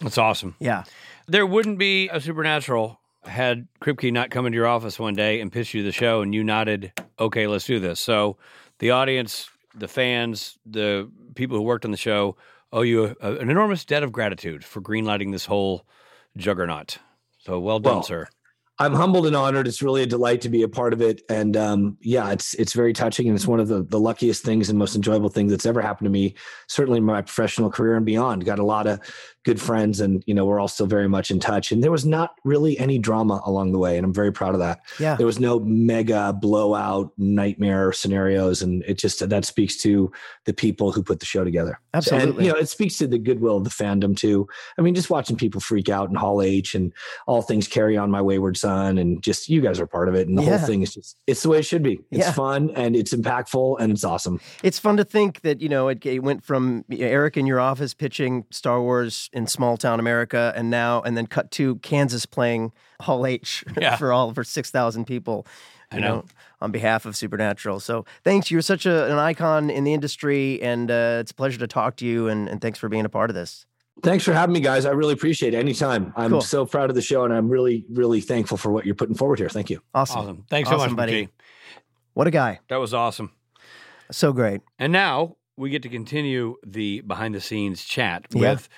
B: That's awesome.
A: Yeah.
B: There wouldn't be a supernatural had Kripke not come into your office one day and pitched you the show, and you nodded, "Okay, let's do this." So the audience, the fans, the people who worked on the show owe you a, an enormous debt of gratitude for greenlighting this whole juggernaut. So well done,
C: Well,
B: sir.
C: I'm humbled and honored. It's really a delight to be a part of it. And um, yeah, it's it's very touching, and it's one of the the luckiest things and most enjoyable things that's ever happened to me, certainly in my professional career and beyond. Got a lot of good friends, and you know we're all still very much in touch. And there was not really any drama along the way, and I'm very proud of that.
A: Yeah.
C: There was no mega blowout nightmare scenarios, and it just that speaks to the people who put the show together. And
A: Absolutely.
C: you know, it speaks to the goodwill of the fandom too. I mean, just watching people freak out in Hall H and all things carry on my wayward son, and just you guys are part of it, and the
A: Yeah.
C: whole thing is just it's the way it should be. It's
A: Yeah.
C: fun and it's impactful and it's awesome.
A: It's fun to think that you know it, it went from Eric in your office pitching Star Wars in small town America, and now and then cut to Kansas playing Hall H
B: Yeah.
A: for all of for six thousand people.
B: I
A: You
B: know.
A: on behalf of Supernatural. So thanks. You're such a, an icon in the industry, and uh, it's a pleasure to talk to you. And, and thanks for being a part of this.
C: Thanks for having me, guys. I really appreciate it. Anytime. I'm
A: Cool.
C: so proud of the show, and I'm really, really thankful for what you're putting forward here. Thank you.
A: Awesome.
B: Awesome. Thanks so much,
A: buddy.
B: buddy.
A: What a guy.
B: That was awesome.
A: So great.
B: And now we get to continue the behind the scenes chat
A: Yeah.
B: with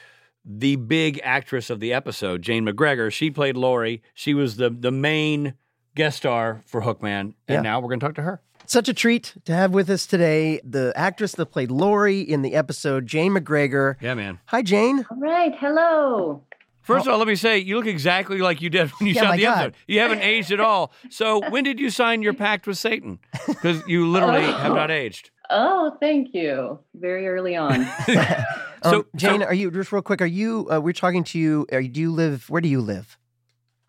B: the big actress of the episode, Jane McGregor. She played Lori. She was the the main guest star for Hookman. And
A: Yeah.
B: now we're going to talk to her.
A: Such a treat to have with us today the actress that played Lori in the episode, Jane McGregor.
B: Yeah, man.
A: Hi, Jane.
D: All right. Hello.
B: First of all, let me say you look exactly like you did when you
A: Yeah,
B: shot the
A: God.
B: episode. You haven't aged at all. So when did you sign your pact with Satan? Because you literally have not aged.
D: Oh, thank you. Very early on.
A: Um,
B: So-
A: Jane,
B: so-
A: are you just real quick? Are you? Uh, we're talking to you. Are? Do you live? Where do you live?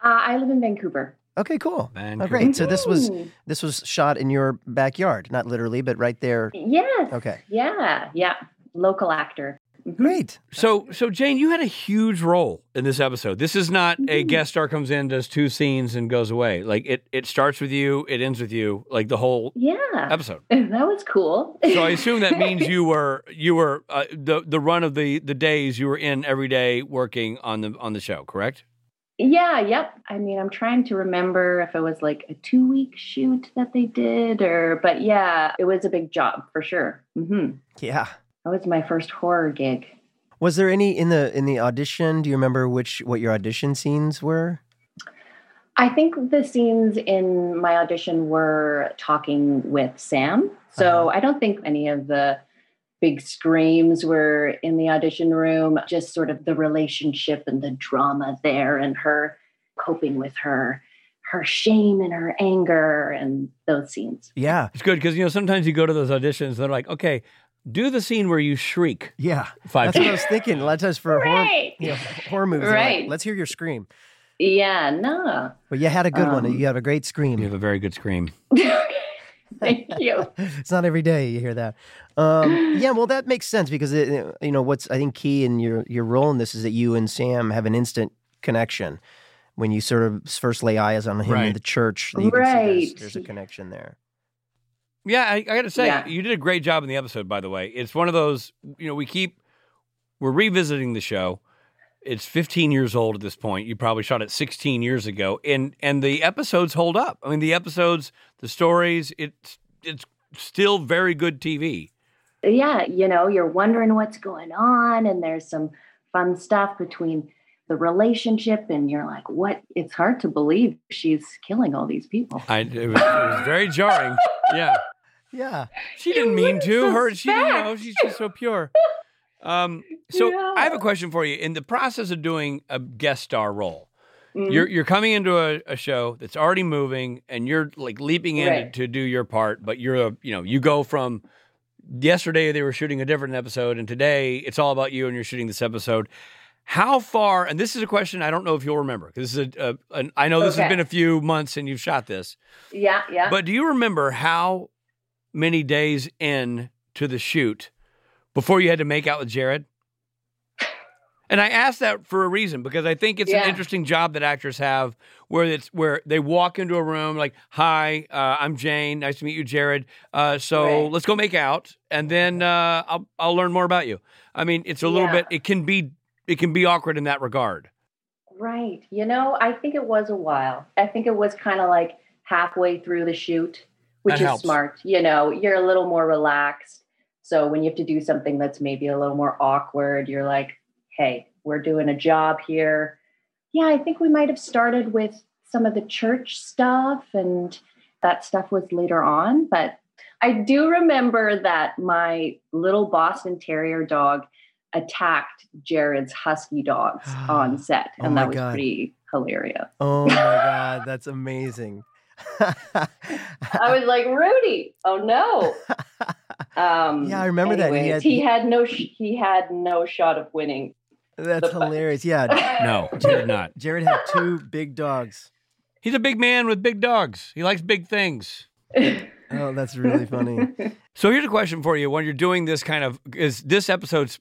D: uh, I live in Vancouver.
A: Okay, cool. Oh, great. So this was this was shot in your backyard, not literally, but right there.
D: Yes.
A: Okay,
D: Yeah. Yeah. Local actor. Mhm.
A: great.
B: So, so Jane, you had a huge role in this episode. This is not a
D: Mhm.
B: guest star comes in, does two scenes, and goes away. Like it, it starts with you, it ends with you, like the whole
D: Yeah.
B: episode.
D: That was cool.
B: So I assume that means you were you were uh, the the run of the the days you were in every day working on the on the show, correct?
D: Yeah. Yep. I mean, I'm trying to remember if it was like a two week shoot that they did or, but yeah, it was a big job for sure. Mm-hmm.
A: Yeah.
D: That was my first horror gig.
A: Was there any in the in the audition? Do you remember which what your audition scenes were?
D: I think the scenes in my audition were talking with Sam. So I don't think any of the big screams were in the audition room, just sort of the relationship and the drama there and her coping with her her shame and her anger and those scenes.
A: Yeah.
B: It's good because you know sometimes you go to those auditions, and they're like, okay, do the scene where you shriek
A: Yeah.
B: five
A: That's what I was thinking. A lot of times for horror,
D: Right.
A: you know, horror movies, they're like,
D: Right.
A: let's hear your scream.
D: Yeah, no.
A: But you had a good one.
D: Um,
A: You have a great scream.
B: You have a very good scream.
D: Thank you.
A: it's not every day you hear that. Um, yeah, well, that makes sense because it, you know what's I think key in your your role in this is that you and Sam have an instant connection when you sort of first lay eyes on him in the church. that you can see there's,
D: Right.
A: there's a connection there.
B: Yeah, I, I got to say,
D: Yeah.
B: you did a great job in the episode. By the way, it's one of those. You know, we keep we're revisiting the show. It's 15 years old at this point. You probably shot it 16 years ago, and and the episodes hold up. I mean, the episodes, the stories, it's it's still very good TV.
D: yeah, you know, you're wondering what's going on, and there's some fun stuff between the relationship, and you're like, what? It's hard to believe she's killing all these people.
B: I it was, it was very jarring. Yeah,
A: Yeah.
B: she didn't mean to.
D: wouldn't
B: Her, she didn't know. She's just so pure. Um, so
D: Yeah.
B: I have a question for you. In the process of doing a guest star role,
D: Mhm.
B: you're you're coming into a, a show that's already moving, and you're like leaping in
D: Right.
B: to, to do your part. But you're a you know you go from yesterday they were shooting a different episode, and today it's all about you, and you're shooting this episode. How far? And this is a question I don't know if you'll remember because this is a, a an, I know this has been a few months and you've shot this.
D: yeah, yeah.
B: But do you remember how many days in to the shoot before you had to make out with Jared? And I ask that for a reason because I think it's an interesting job that actors have where it's where they walk into a room like, "Hi, uh, I'm Jane. Nice to meet you, Jared. Uh, so
D: Right.
B: let's go make out, and then uh, I'll I'll learn more about you." I mean, it's a little
D: Yeah.
B: bit. It can be it can be awkward in that regard.
D: Right. You know, I think it was a while. I think it was kind of like halfway through the shoot, which
B: That
D: is
B: helps.
D: smart. You know, you're a little more relaxed. So when you have to do something that's maybe a little more awkward, you're like, hey, we're doing a job here. Yeah, I think we might have started with some of the church stuff and that stuff was later on. But I do remember that my little Boston Terrier dog attacked Jared's husky dogs on set.
A: Oh
D: And
A: my
D: that was
A: God.
D: pretty hilarious.
A: Oh my God, that's amazing.
D: I was like, Rudy, oh no. Um,
A: Yeah, I remember that. He had-
D: He had, no. Sh- he had no shot of winning.
A: That's hilarious. Yeah,
B: No, Jared not.
A: Jared had two big dogs.
B: He's a big man with big dogs. He likes big things.
A: Oh, that's really funny.
B: So here's a question for you: When you're doing this kind of, is this episode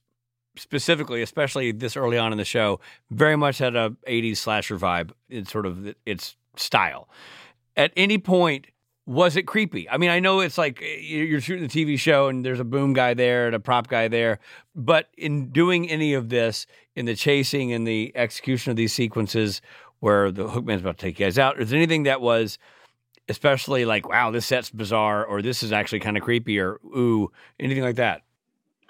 B: specifically, especially this early on in the show, very much had a '80s slasher vibe. It's sort of its style. At any point, was it creepy? I mean, I know it's like eh, you're shooting a TV show and there's a boom guy there and a prop guy there, but in doing any of this, in the chasing and the execution of these sequences where the hookman's about to take you guys out, is there anything that was especially like, wow, this set's bizarre, or this is actually kind of creepy, or ooh, anything like that?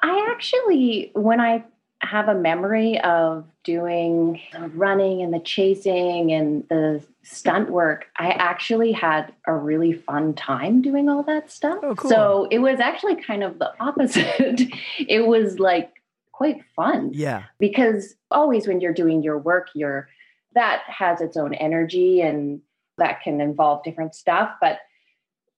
D: I actually, when I have a memory of doing running and the chasing and the stunt work, I actually had a really fun time doing all that stuff.
A: Oh, cool.
D: So it was actually kind of the opposite. it was like quite fun.
A: Yeah.
D: because always when you're doing your work you're that has its own energy and that can involve different stuff but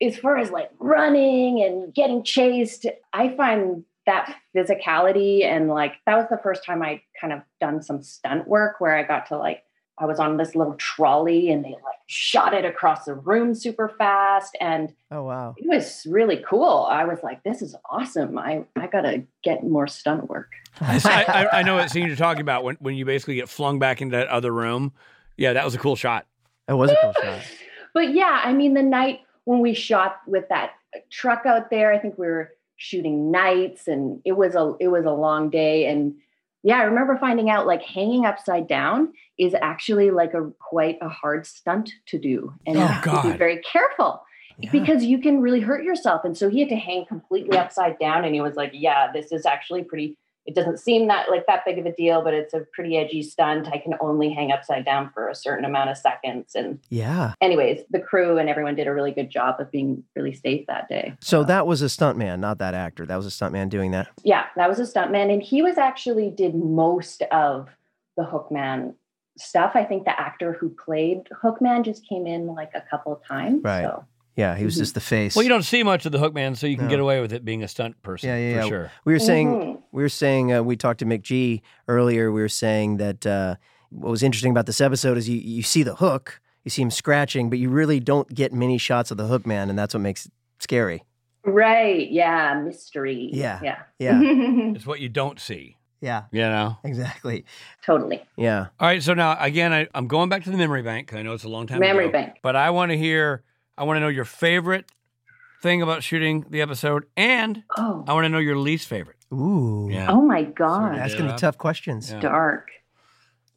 D: as far as like running and getting chased i find that physicality and like that was the first time i kind of done some stunt work where i got to like i was on this little trolley and they like shot it across the room super fast and
A: Oh wow.
D: it was really cool i was like this is awesome i i gotta get more stunt work
B: I, I, I know what scene you're talking about when, when you basically get flung back into that other room. Yeah, that was a cool shot.
A: That was a cool shot.
D: But yeah, I mean, the night when we shot with that truck out there, I think we were shooting nights, and it was a it was a long day. And yeah, I remember finding out like hanging upside down is actually like a quite a hard stunt to do, and
B: Oh,
D: you have to be very careful
A: Yeah.
D: because you can really hurt yourself. And so he had to hang completely upside down, and he was like, "Yeah, this is actually pretty." It doesn't seem that like that big of a deal, but it's a pretty edgy stunt. I can only hang upside down for a certain amount of seconds, and
A: Yeah.
D: anyways, the crew and everyone did a really good job of being really safe that day.
A: So that was a stuntman, not that actor. That was a stuntman doing that.
D: Yeah, that was a stuntman, and he was actually did most of the Hookman stuff. I think the actor who played Hookman just came in like a couple of times.
A: Right.
D: So
A: Yeah, he was
D: Mhm.
A: just the face.
B: Well, you don't see much of the Hookman, so you can
A: No.
B: get away with it being a stunt person.
A: Yeah, yeah,
B: for
A: yeah.
B: sure.
A: we were saying
D: Mhm.
A: we were saying uh, we talked to McG earlier. We were saying that uh, what was interesting about this episode is you you see the hook, you see him scratching, but you really don't get many shots of the Hookman, and that's what makes it scary.
D: right, yeah, mystery.
A: Yeah,
D: yeah,
A: yeah.
B: It's what you don't see.
A: Yeah,
B: You know.
A: exactly.
D: totally.
A: Yeah.
B: All right. So now again, I, I'm going back to the memory bank because I know it's a long time
D: Memory
B: ago,
D: bank.
B: But I want to hear. I want to know your favorite thing about shooting the episode, and
D: Oh,
B: I want to know your least favorite.
A: Ooh.
B: Yeah.
D: oh my God.
A: Asking the tough questions.
B: Yeah.
D: Dark.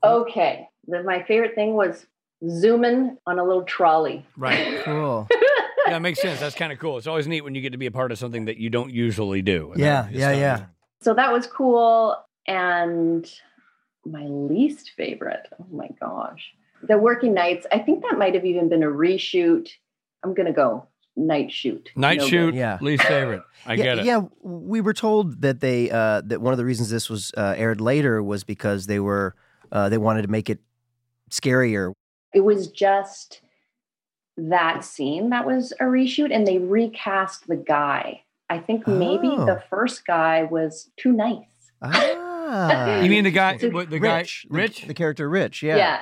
D: Okay. The, my favorite thing was zooming on a little trolley.
B: Right.
A: Cool.
B: Yeah, it makes sense. That's kind of cool. It's always neat when you get to be a part of something that you don't usually do. And
A: Yeah, yeah,
B: fun.
A: yeah.
D: So that was cool. And my least favorite, oh my gosh. The working nights, I think that might have even been a reshoot. I'm going to go night shoot.
B: Night
D: No
B: shoot,
D: good.
A: Yeah.
B: least favorite. I
A: yeah,
B: get it.
A: Yeah, we were told that they uh, that one of the reasons this was uh, aired later was because they were uh, they wanted to make it scarier.
D: It was just that scene that was a reshoot, and they recast the guy. I think maybe
A: Oh.
D: the first guy was too nice.
A: Ah,
B: You mean the guy,
D: It's
B: what, the guy,
A: Rich, the-
B: Rich?
A: the, character Rich? Yeah.
D: yeah.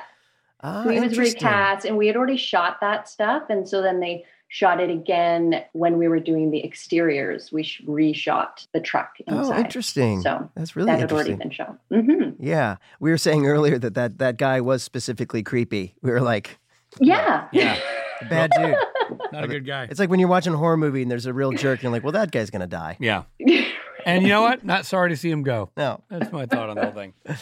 A: Ah,
D: So he was
A: interesting.
D: recast, and we had already shot that stuff, and so then they shot it again when we were doing the exteriors. We sh- reshot the truck
A: Oh, interesting.
D: So
A: That's really
D: that had already
A: interesting.
D: been shot. hmm
A: Yeah, we were saying earlier that, that that guy was specifically creepy. We were like,
D: Yeah.
B: Yeah.
A: bad dude.
B: Not a good guy.
A: It's like when you're watching a horror movie and there's a real jerk, and you're like, well, that guy's gonna die.
B: Yeah. And you know what? Not sorry to see him go.
A: No,
B: That's my thought on the whole thing.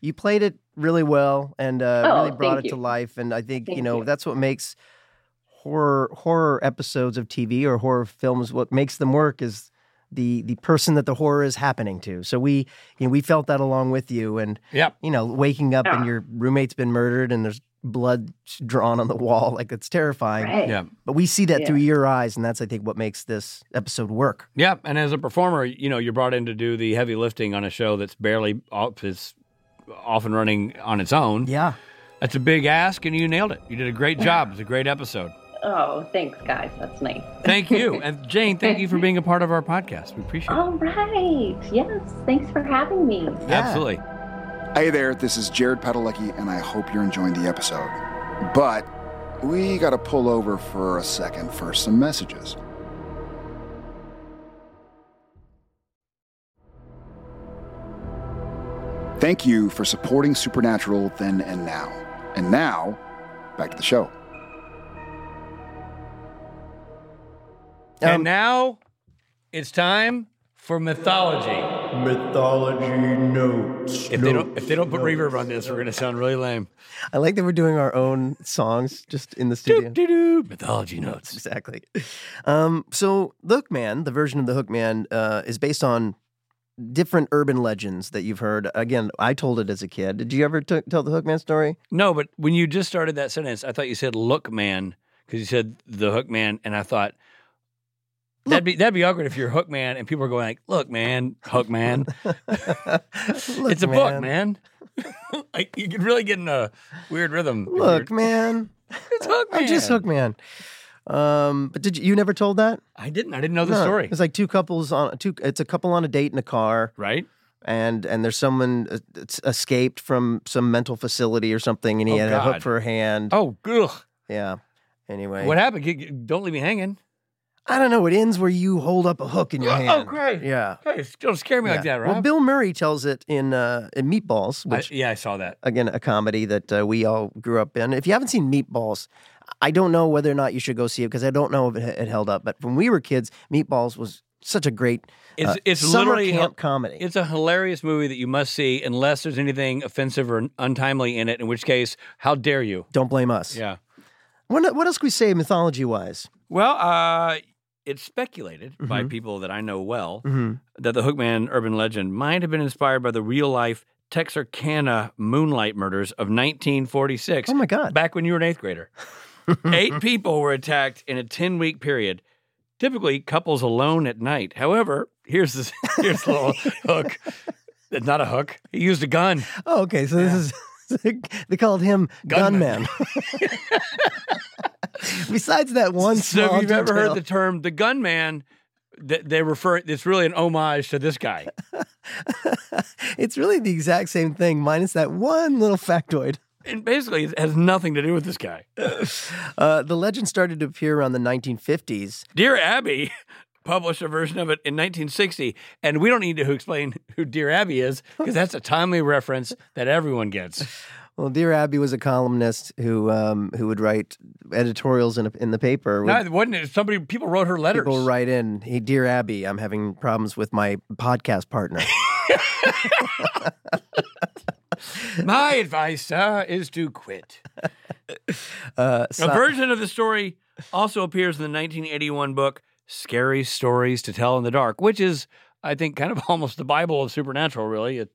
A: you played it really well and uh,
D: Oh,
A: really brought
D: thank
A: it to life. And I think you know
D: you.
A: that's what makes horror horror episodes of TV or horror films. What makes them work is the the person that the horror is happening to. So we you know we felt that along with you, and
B: Yep.
A: you know waking up and your roommate's been murdered and there's blood drawn on the wall like it's terrifying.
D: Right.
B: Yeah.
A: But we see that
D: Yeah.
A: through your eyes, and that's I think what makes this episode work.
B: Yeah. And as a performer, you know, you're brought in to do the heavy lifting on a show that's barely off, is off and running on its own.
A: Yeah.
B: That's a big ask, and you nailed it. You did a great job. It's a great episode.
D: Oh, thanks, guys. That's nice.
B: Thank you. And Jane, thank you for being a part of our podcast. We appreciate it.
D: All right. Yes. Thanks for having me.
A: Yeah.
B: Absolutely.
E: Hey there, this is Jared Padalecki, and I hope you're enjoying the episode. But we got to pull over for a second for some messages. Thank you for supporting Supernatural then and now. And now, back to the show.
B: and
A: Um,
B: now it's time for mythology.
A: Mythology notes.
B: If they don't if they don't put reverb on this, we're gonna sound really lame.
A: I like that we're doing our own songs just in the studio.
B: Doo-doo-doo. Mythology notes.
A: Exactly. Um, so the Hookman, the version of the Hookman, uh, is based on different urban legends that you've heard. Again, I told it as a kid. Did you ever t- tell the Hookman story?
B: No, but when you just started that sentence, I thought you said "look man" because you said the Hookman, and I thought that'd be that'd be awkward if you're hook man and people are going like, "Look, man, hook man." it's a book, man. like you could really get in a weird rhythm.
A: Look, man.
B: it's hook man.
A: I'm just Hookman. Um, but did you, you never told that?
B: I didn't. I didn't know the
A: No,
B: story.
A: It's like two couples on two. It's a couple on a date in a car,
B: Right?
A: and and there's someone uh, that's escaped from some mental facility or something, and he
B: Oh,
A: had a hook
B: God.
A: for a hand.
B: Oh, ugh.
A: Yeah. Anyway,
B: What happened? G- g- Don't leave me hanging.
A: I don't know. It ends where you hold up a hook in your
B: Oh,
A: hand.
B: great.
A: Yeah.
B: Hey, don't scare me like
A: Yeah.
B: that, Rob.
A: Well, Bill Murray tells it in uh, in Meatballs,
B: I-
A: which
B: yeah, I saw that.
A: again a comedy that uh, we all grew up in. If you haven't seen Meatballs, I don't know whether or not you should go see it because I don't know if it, it held up. But when we were kids, Meatballs was such a great
B: It's
A: uh,
B: it's
A: summer
B: literally
A: camp comedy.
B: It's a hilarious movie that you must see unless there's anything offensive or untimely in it. In which case, how dare you?
A: don't blame us.
B: Yeah.
A: What, what else can we say mythology wise?
B: Well, uh, it's speculated by
A: Mhm.
B: people that I know well
A: Mm-hmm.
B: that the Hookman urban legend might have been inspired by the real life Texarkana moonlight murders of 1946.
A: Oh my God.
B: Back when you were an eighth grader. Eight people were attacked in a 10 week period, typically couples alone at night. However, here's this here's a little hook. It's not a hook. He used a gun.
A: Oh, okay. So this is they called him
B: Gunman.
A: Gunman. Besides that one
B: so if you've ever heard the term the gunman, th- they refer it's really an homage to this guy.
A: it's really the exact same thing, minus that one little factoid.
B: And basically it has nothing to do with this guy.
A: Uh, the legend started to appear around the 1950s.
B: Dear Abby published a version of it in 1960, and we don't need to explain who Dear Abby is because that's a timely reference that everyone gets.
A: Well, Dear Abby was a columnist who um, who would write editorials in a, in the paper.
B: No, it wasn't it? Somebody, people wrote her letters.
A: People write in, "Hey, Dear Abby, I'm having problems with my podcast partner."
B: My advice, sir, is to quit.
A: Uh,
B: A version of the story also appears in the 1981 book Scary Stories to Tell in the Dark, which is, I think, kind of almost the Bible of supernatural, really. It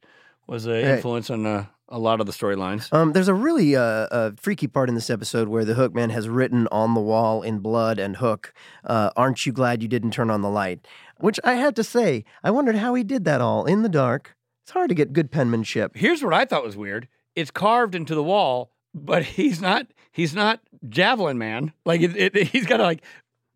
B: was an
A: Right.
B: influence on uh, a lot of the storylines.
A: Um, there's a really uh, uh, freaky part in this episode where the Hookman has written on the wall in blood and Hook, uh, "Aren't you glad you didn't turn on the light?" Which I had to say, I wondered how he did that all in the dark. It's hard to get good penmanship.
B: Here's what I thought was weird. It's carved into the wall, but he's not he's not javelin man. Like it, it, he's got to like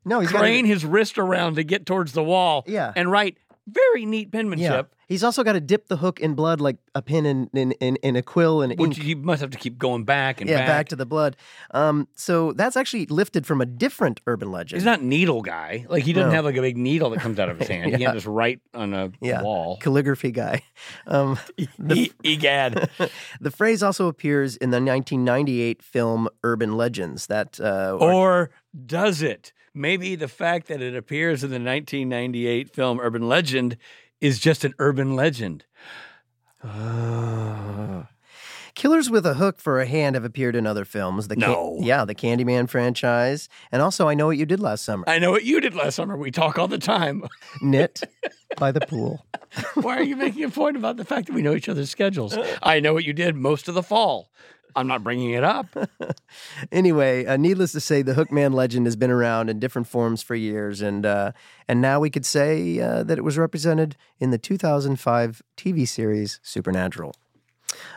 A: No, he's
B: crane his wrist around to get towards the wall
A: Yeah.
B: and write very neat penmanship.
A: He's also got to dip the hook in blood like a pin in in, in, in a quill and
B: Which
A: ink.
B: you must have to keep going back and
A: yeah,
B: back.
A: back. to the blood. Um, so that's actually lifted from a different urban legend.
B: He's not needle guy. Like he doesn't
A: No.
B: have like a big needle that comes out of his hand. He
A: Yeah.
B: can't just write on a
A: Yeah.
B: wall.
A: calligraphy guy. Um,
B: E- egad.
A: the phrase also appears in the 1998 film Urban Legends. That uh,
B: or does it? Maybe the fact that it appears in the 1998 film Urban Legend is just an urban legend.
A: Ah. Killers with a Hook for a Hand have appeared in other films. The
B: No.
A: yeah, the Candyman franchise, and also I Know What You Did Last Summer.
B: I know what you did last summer. We talk all the time.
A: Knit by the pool.
B: Why are you making a point about the fact that we know each other's schedules? I know what you did most of the fall. I'm not bringing it up.
A: Anyway, uh, needless to say, the Hookman legend has been around in different forms for years, and uh, and now we could say uh, that it was represented in the 2005 TV series Supernatural.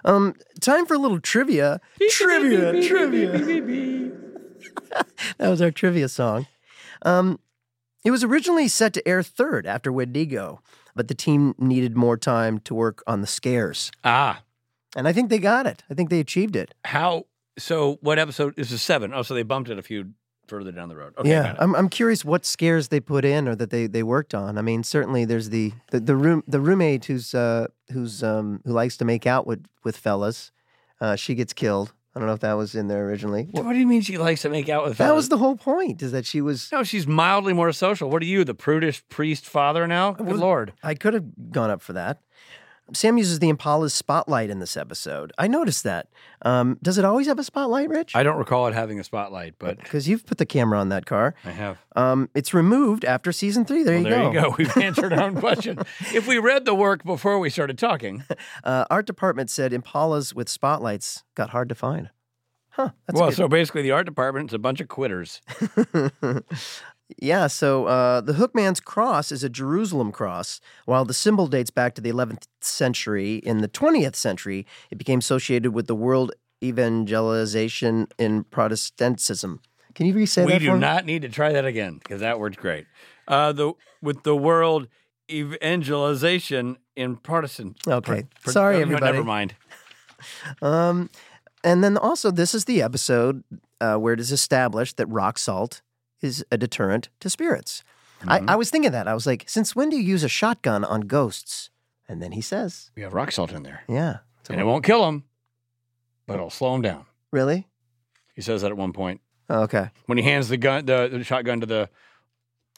A: Um, time for a little trivia. trivia, trivia. that was our trivia song. Um, it was originally set to air third after Wendigo, but the team needed more time to work on the scares,
B: Ah,
A: and I think they got it. I think they achieved it.
B: how? So what episode? This is seven. Oh, so they bumped it a few further down the road. Okay,
A: yeah. I'm I'm curious what scares they put in or that they, they worked on. I mean, certainly there's the the, the room the roommate who's uh who's um who likes to make out with with fellas. Uh, she gets killed. I don't know if that was in there originally.
B: What do you mean she likes to make out with?
A: That
B: fellas?
A: was the whole point. Is that she was.
B: No, she's mildly more social. What are you, the prudish priest father now? Good lord.
A: I could have gone up for that. Sam uses the Impala's spotlight in this episode. I noticed that. Um, does it always have a spotlight, Rich?
B: I don't recall it having a spotlight, but
A: Because you've put the camera on that car.
B: I have.
A: Um, it's removed after season three. There,
B: Well,
A: you,
B: there
A: go.
B: you go. We've answered our own question. If we read the work before we started talking,
A: Uh, art department said Impalas with spotlights got hard to find. Huh. That's
B: well, so basically the art department's a bunch of quitters.
A: yeah, so uh, the Hookman's cross is a Jerusalem cross, while the symbol dates back to the 11th century. In the 20th century, it became associated with the world evangelization in Protestantism. Can you re-say
B: we
A: that
B: do
A: for me?
B: not need to try that again because that word's great. Uh, the with the world evangelization in Protestant.
A: Okay.
B: Pro-
A: Sorry, everybody.
B: Never mind.
A: Um, and then also, this is the episode uh, where it is established that rock salt is a deterrent to spirits.
B: Mm-hmm.
A: I, I was thinking that. I was like, since when do you use a shotgun on ghosts? And then he says,
B: We have rock salt in there,
A: yeah. So-
B: and it won't kill them, but it'll slow them down.
A: really?
B: He says that at one point
A: Oh, okay.
B: when he hands the gun, the, the shotgun to the.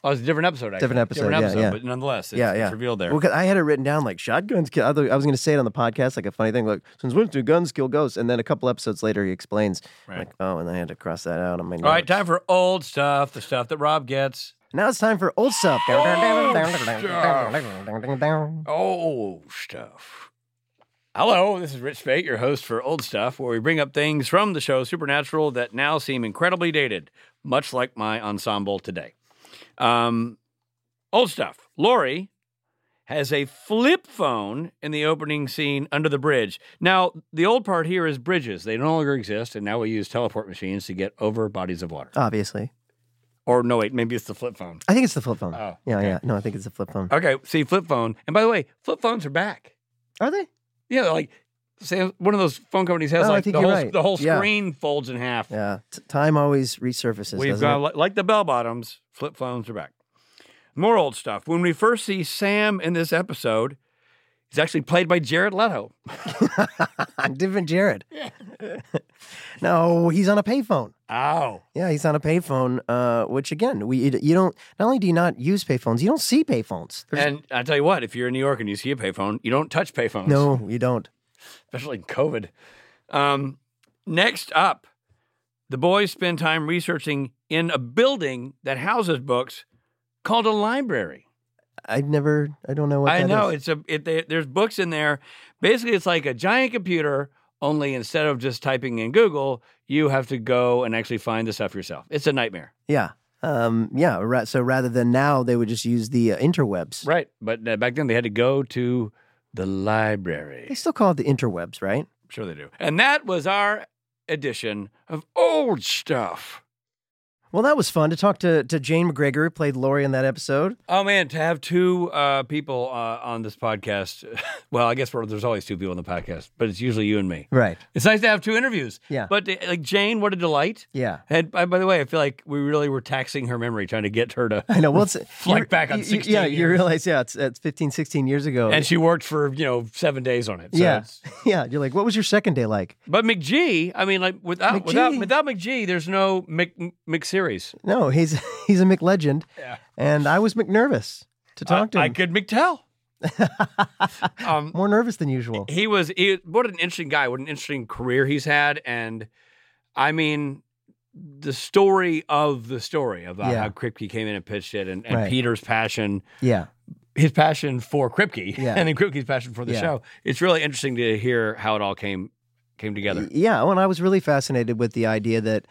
B: Oh, it's a different episode. Actually.
A: Different episode, yeah, yeah.
B: but nonetheless, it's,
A: Yeah,
B: it's revealed there.
A: Well, 'cause I had it written down like shotguns kill. I thought- I was going to say it on the podcast, like a funny thing, like since when do guns kill ghosts? And then a couple episodes later, he explains,
B: Right.
A: like, oh, and I had to cross that out on my. notes.
B: All right, time for old stuff, the stuff that Rob gets.
A: Now it's time for old stuff.
B: Oh, stuff. Hello, this is Rich Speight, your host for Old Stuff, where we bring up things from the show Supernatural that now seem incredibly dated, much like my ensemble today. Um, old Stuff. Lori has a flip phone in the opening scene under the bridge. Now, the old part here is bridges. They no longer exist, and now we use teleport machines to get over bodies of water.
A: Obviously,
B: Or no, wait, maybe it's the flip phone.
A: I think it's the flip phone.
B: Oh,
A: yeah,
B: okay.
A: yeah. No, I think it's the flip phone.
B: Okay, see, flip phone. And by the way, flip phones are back.
A: Are they?
B: Yeah, like Sam, one of those phone companies has
A: I
B: like
A: think
B: the
A: you're
B: whole
A: right.
B: the whole
A: Yeah.
B: screen folds in half.
A: Yeah. T- time always resurfaces.
B: We've
A: doesn't
B: got
A: it?
B: like, like the bell bottoms, flip phones are back. More old stuff. When we first see Sam in this episode, he's actually played by Jared Leto.
A: different Jared. no, he's on a payphone.
B: Oh.
A: Yeah, he's on a payphone. Uh, which again, we you don't. Not only do you not use payphones, you don't see payphones.
B: And I tell you what, if you're in New York and you see a payphone, you don't touch payphones.
A: no, you don't.
B: Especially in COVID. Um, next up, the boys spend time researching in a building that houses books called a library.
A: I've never. I don't know what.
B: I
A: that
B: know
A: is.
B: it's a it, there- there's books in there. Basically, it's like a giant computer. Only instead of just typing in Google, you have to go and actually find the stuff yourself. It's a nightmare,
A: Yeah. Um, yeah. Ra- so rather than now, they would just use the uh, interwebs.
B: right? But uh, back then, they had to go to the library.
A: They still call it the interwebs, right?
B: Sure, they do. And that was our edition of old stuff.
A: Well, that was fun to talk to to Jane McGregor, who played Lori in that episode.
B: Oh man, to have two uh, people uh, on this podcast. Well, I guess we're, there's always two people on the podcast, but it's usually you and me.
A: Right.
B: It's nice to have two interviews.
A: Yeah.
B: But uh, like Jane, what a delight.
A: Yeah.
B: And by, by the way, I feel like we really were taxing her memory trying to get her to.
A: I know. Well, it's
B: Flick back on
A: you-
B: 16
A: Yeah, you realize, yeah, it's, it's 15, 16 years ago.
B: And she worked for you know seven days on it. So
A: yeah, yeah. You're like, what was your second day like?
B: But McG, I mean, like without without
A: McG.
B: without McG, there's no Mc McSeries.
A: No, he's he's a McLegend,
B: Yeah.
A: and I was McNervous to talk to
B: him. I could McTell. um,
A: More nervous than usual.
B: he was he, what an interesting guy what an interesting career he's had and i mean the story of the story about
A: Yeah.
B: how kripke came in and pitched it and, and
A: Right.
B: peter's passion
A: Yeah,
B: his passion for kripke
A: Yeah.
B: and then kripke's passion for the
A: Yeah.
B: show it's really interesting to hear how it all came came together
A: Yeah, well, and I was really fascinated with the idea that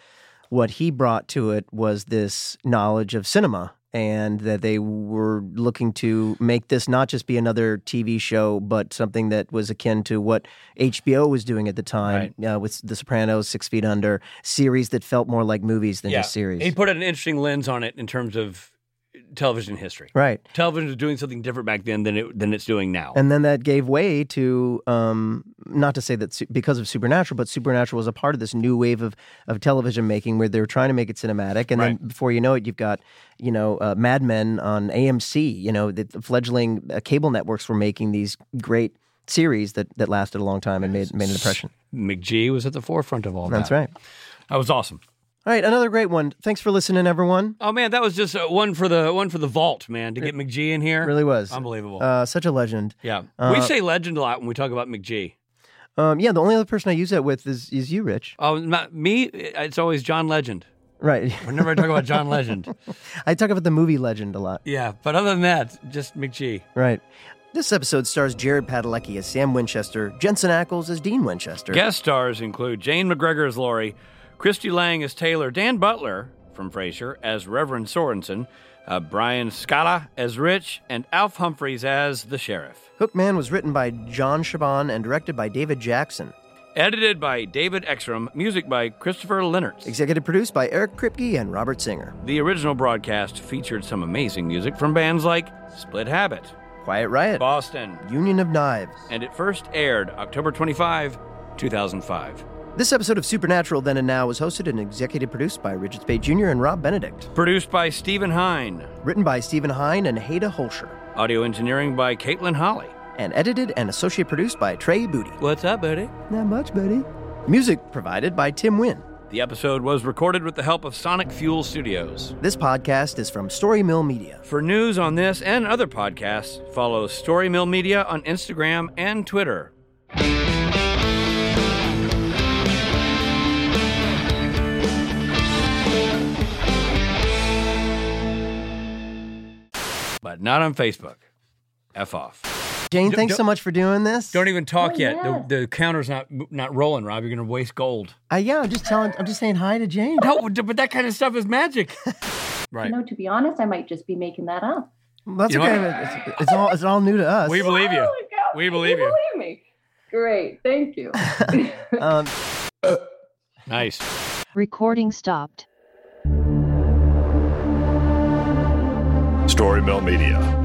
A: what he brought to it was this knowledge of cinema and that they were looking to make this not just be another TV show, but something that was akin to what HBO was doing at the time uh, with The Sopranos, Six Feet Under, series that felt more like movies than just series.
B: he put an interesting lens on it in terms of television history
A: right.
B: television was doing something different back then than it than it's doing now
A: And then that gave way to, um, not to say that su- because of Supernatural, but Supernatural was a part of this new wave of, of television making where they were trying to make it cinematic. And
B: Right.
A: then before you know it, you've got, you know, uh, Mad Men on AMC. You know, the fledgling uh, cable networks were making these great series that, that lasted a long time and made, made an impression.
B: McG was at the forefront of all
A: That's
B: that That's
A: right.
B: that was awesome
A: All right, another great one. Thanks for listening, everyone.
B: Oh man, that was just uh, one for the one for the vault, man. To get McG in here,
A: really was.
B: unbelievable.
A: Uh, such a legend.
B: yeah,
A: uh,
B: we say legend a lot when we talk about McG.
A: Um, yeah, the only other person I use that with is, is you, Rich.
B: Oh, not me. It's always John Legend.
A: Right.
B: Whenever I talk about John Legend,
A: I talk about the movie Legend a lot.
B: yeah. But other than that, just McG.
A: Right. This episode stars Jared Padalecki as Sam Winchester, Jensen Ackles as Dean Winchester.
B: Guest stars include Jane McGregor as Lori, Christy Lang as Taylor, Dan Butler from Frasier as Reverend Sorenson, uh, Brian Skala as Rich, and Alf Humphreys as the sheriff.
A: Hookman was written by John Shaban and directed by David Jackson.
B: Edited by David Ekstrom, music by Christopher Lennertz.
A: Executive produced by Eric Kripke and Robert Singer.
B: The original broadcast featured some amazing music from bands like Split Habit,
A: Quiet Riot,
B: Boston,
A: Union of Knives.
B: and it first aired October 25, 2005.
A: This episode of Supernatural Then and Now was hosted and executive produced by Richard Speight Jr. and Rob Benedict.
B: Produced by Stephen Hine.
A: Written by Stephen Hine and Haida Holscher.
B: Audio engineering by Caitlin Holly.
A: And edited and associate produced by Trey Booty.
B: What's up, buddy?
A: Not much, buddy. Music provided by Tim Wynn.
B: The episode was recorded with the help of Sonic Fuel Studios.
A: This podcast is from Story Mill Media.
B: For news on this and other podcasts, follow Story Mill Media on Instagram and Twitter. But not on Facebook. F off.
A: Jane,
B: D-
A: thanks
B: don't-
A: so much for doing this.
B: Don't even talk
D: Oh,
B: yet.
D: yeah.
B: The, the counter's not not rolling, Rob. You're gonna waste gold.
A: Uh, yeah, I'm just telling. I'm just saying hi to Jane.
B: No, but that kind of stuff is magic. right.
D: You know, to be honest, I might just be making that up.
A: That's
B: You know
A: okay. It's, it's all. It's all new to us.
B: We believe you.
D: Oh
B: We believe you.
D: believe me. Great, thank you.
A: Um,
B: Nice.
F: Recording stopped.
G: Story Mill Media.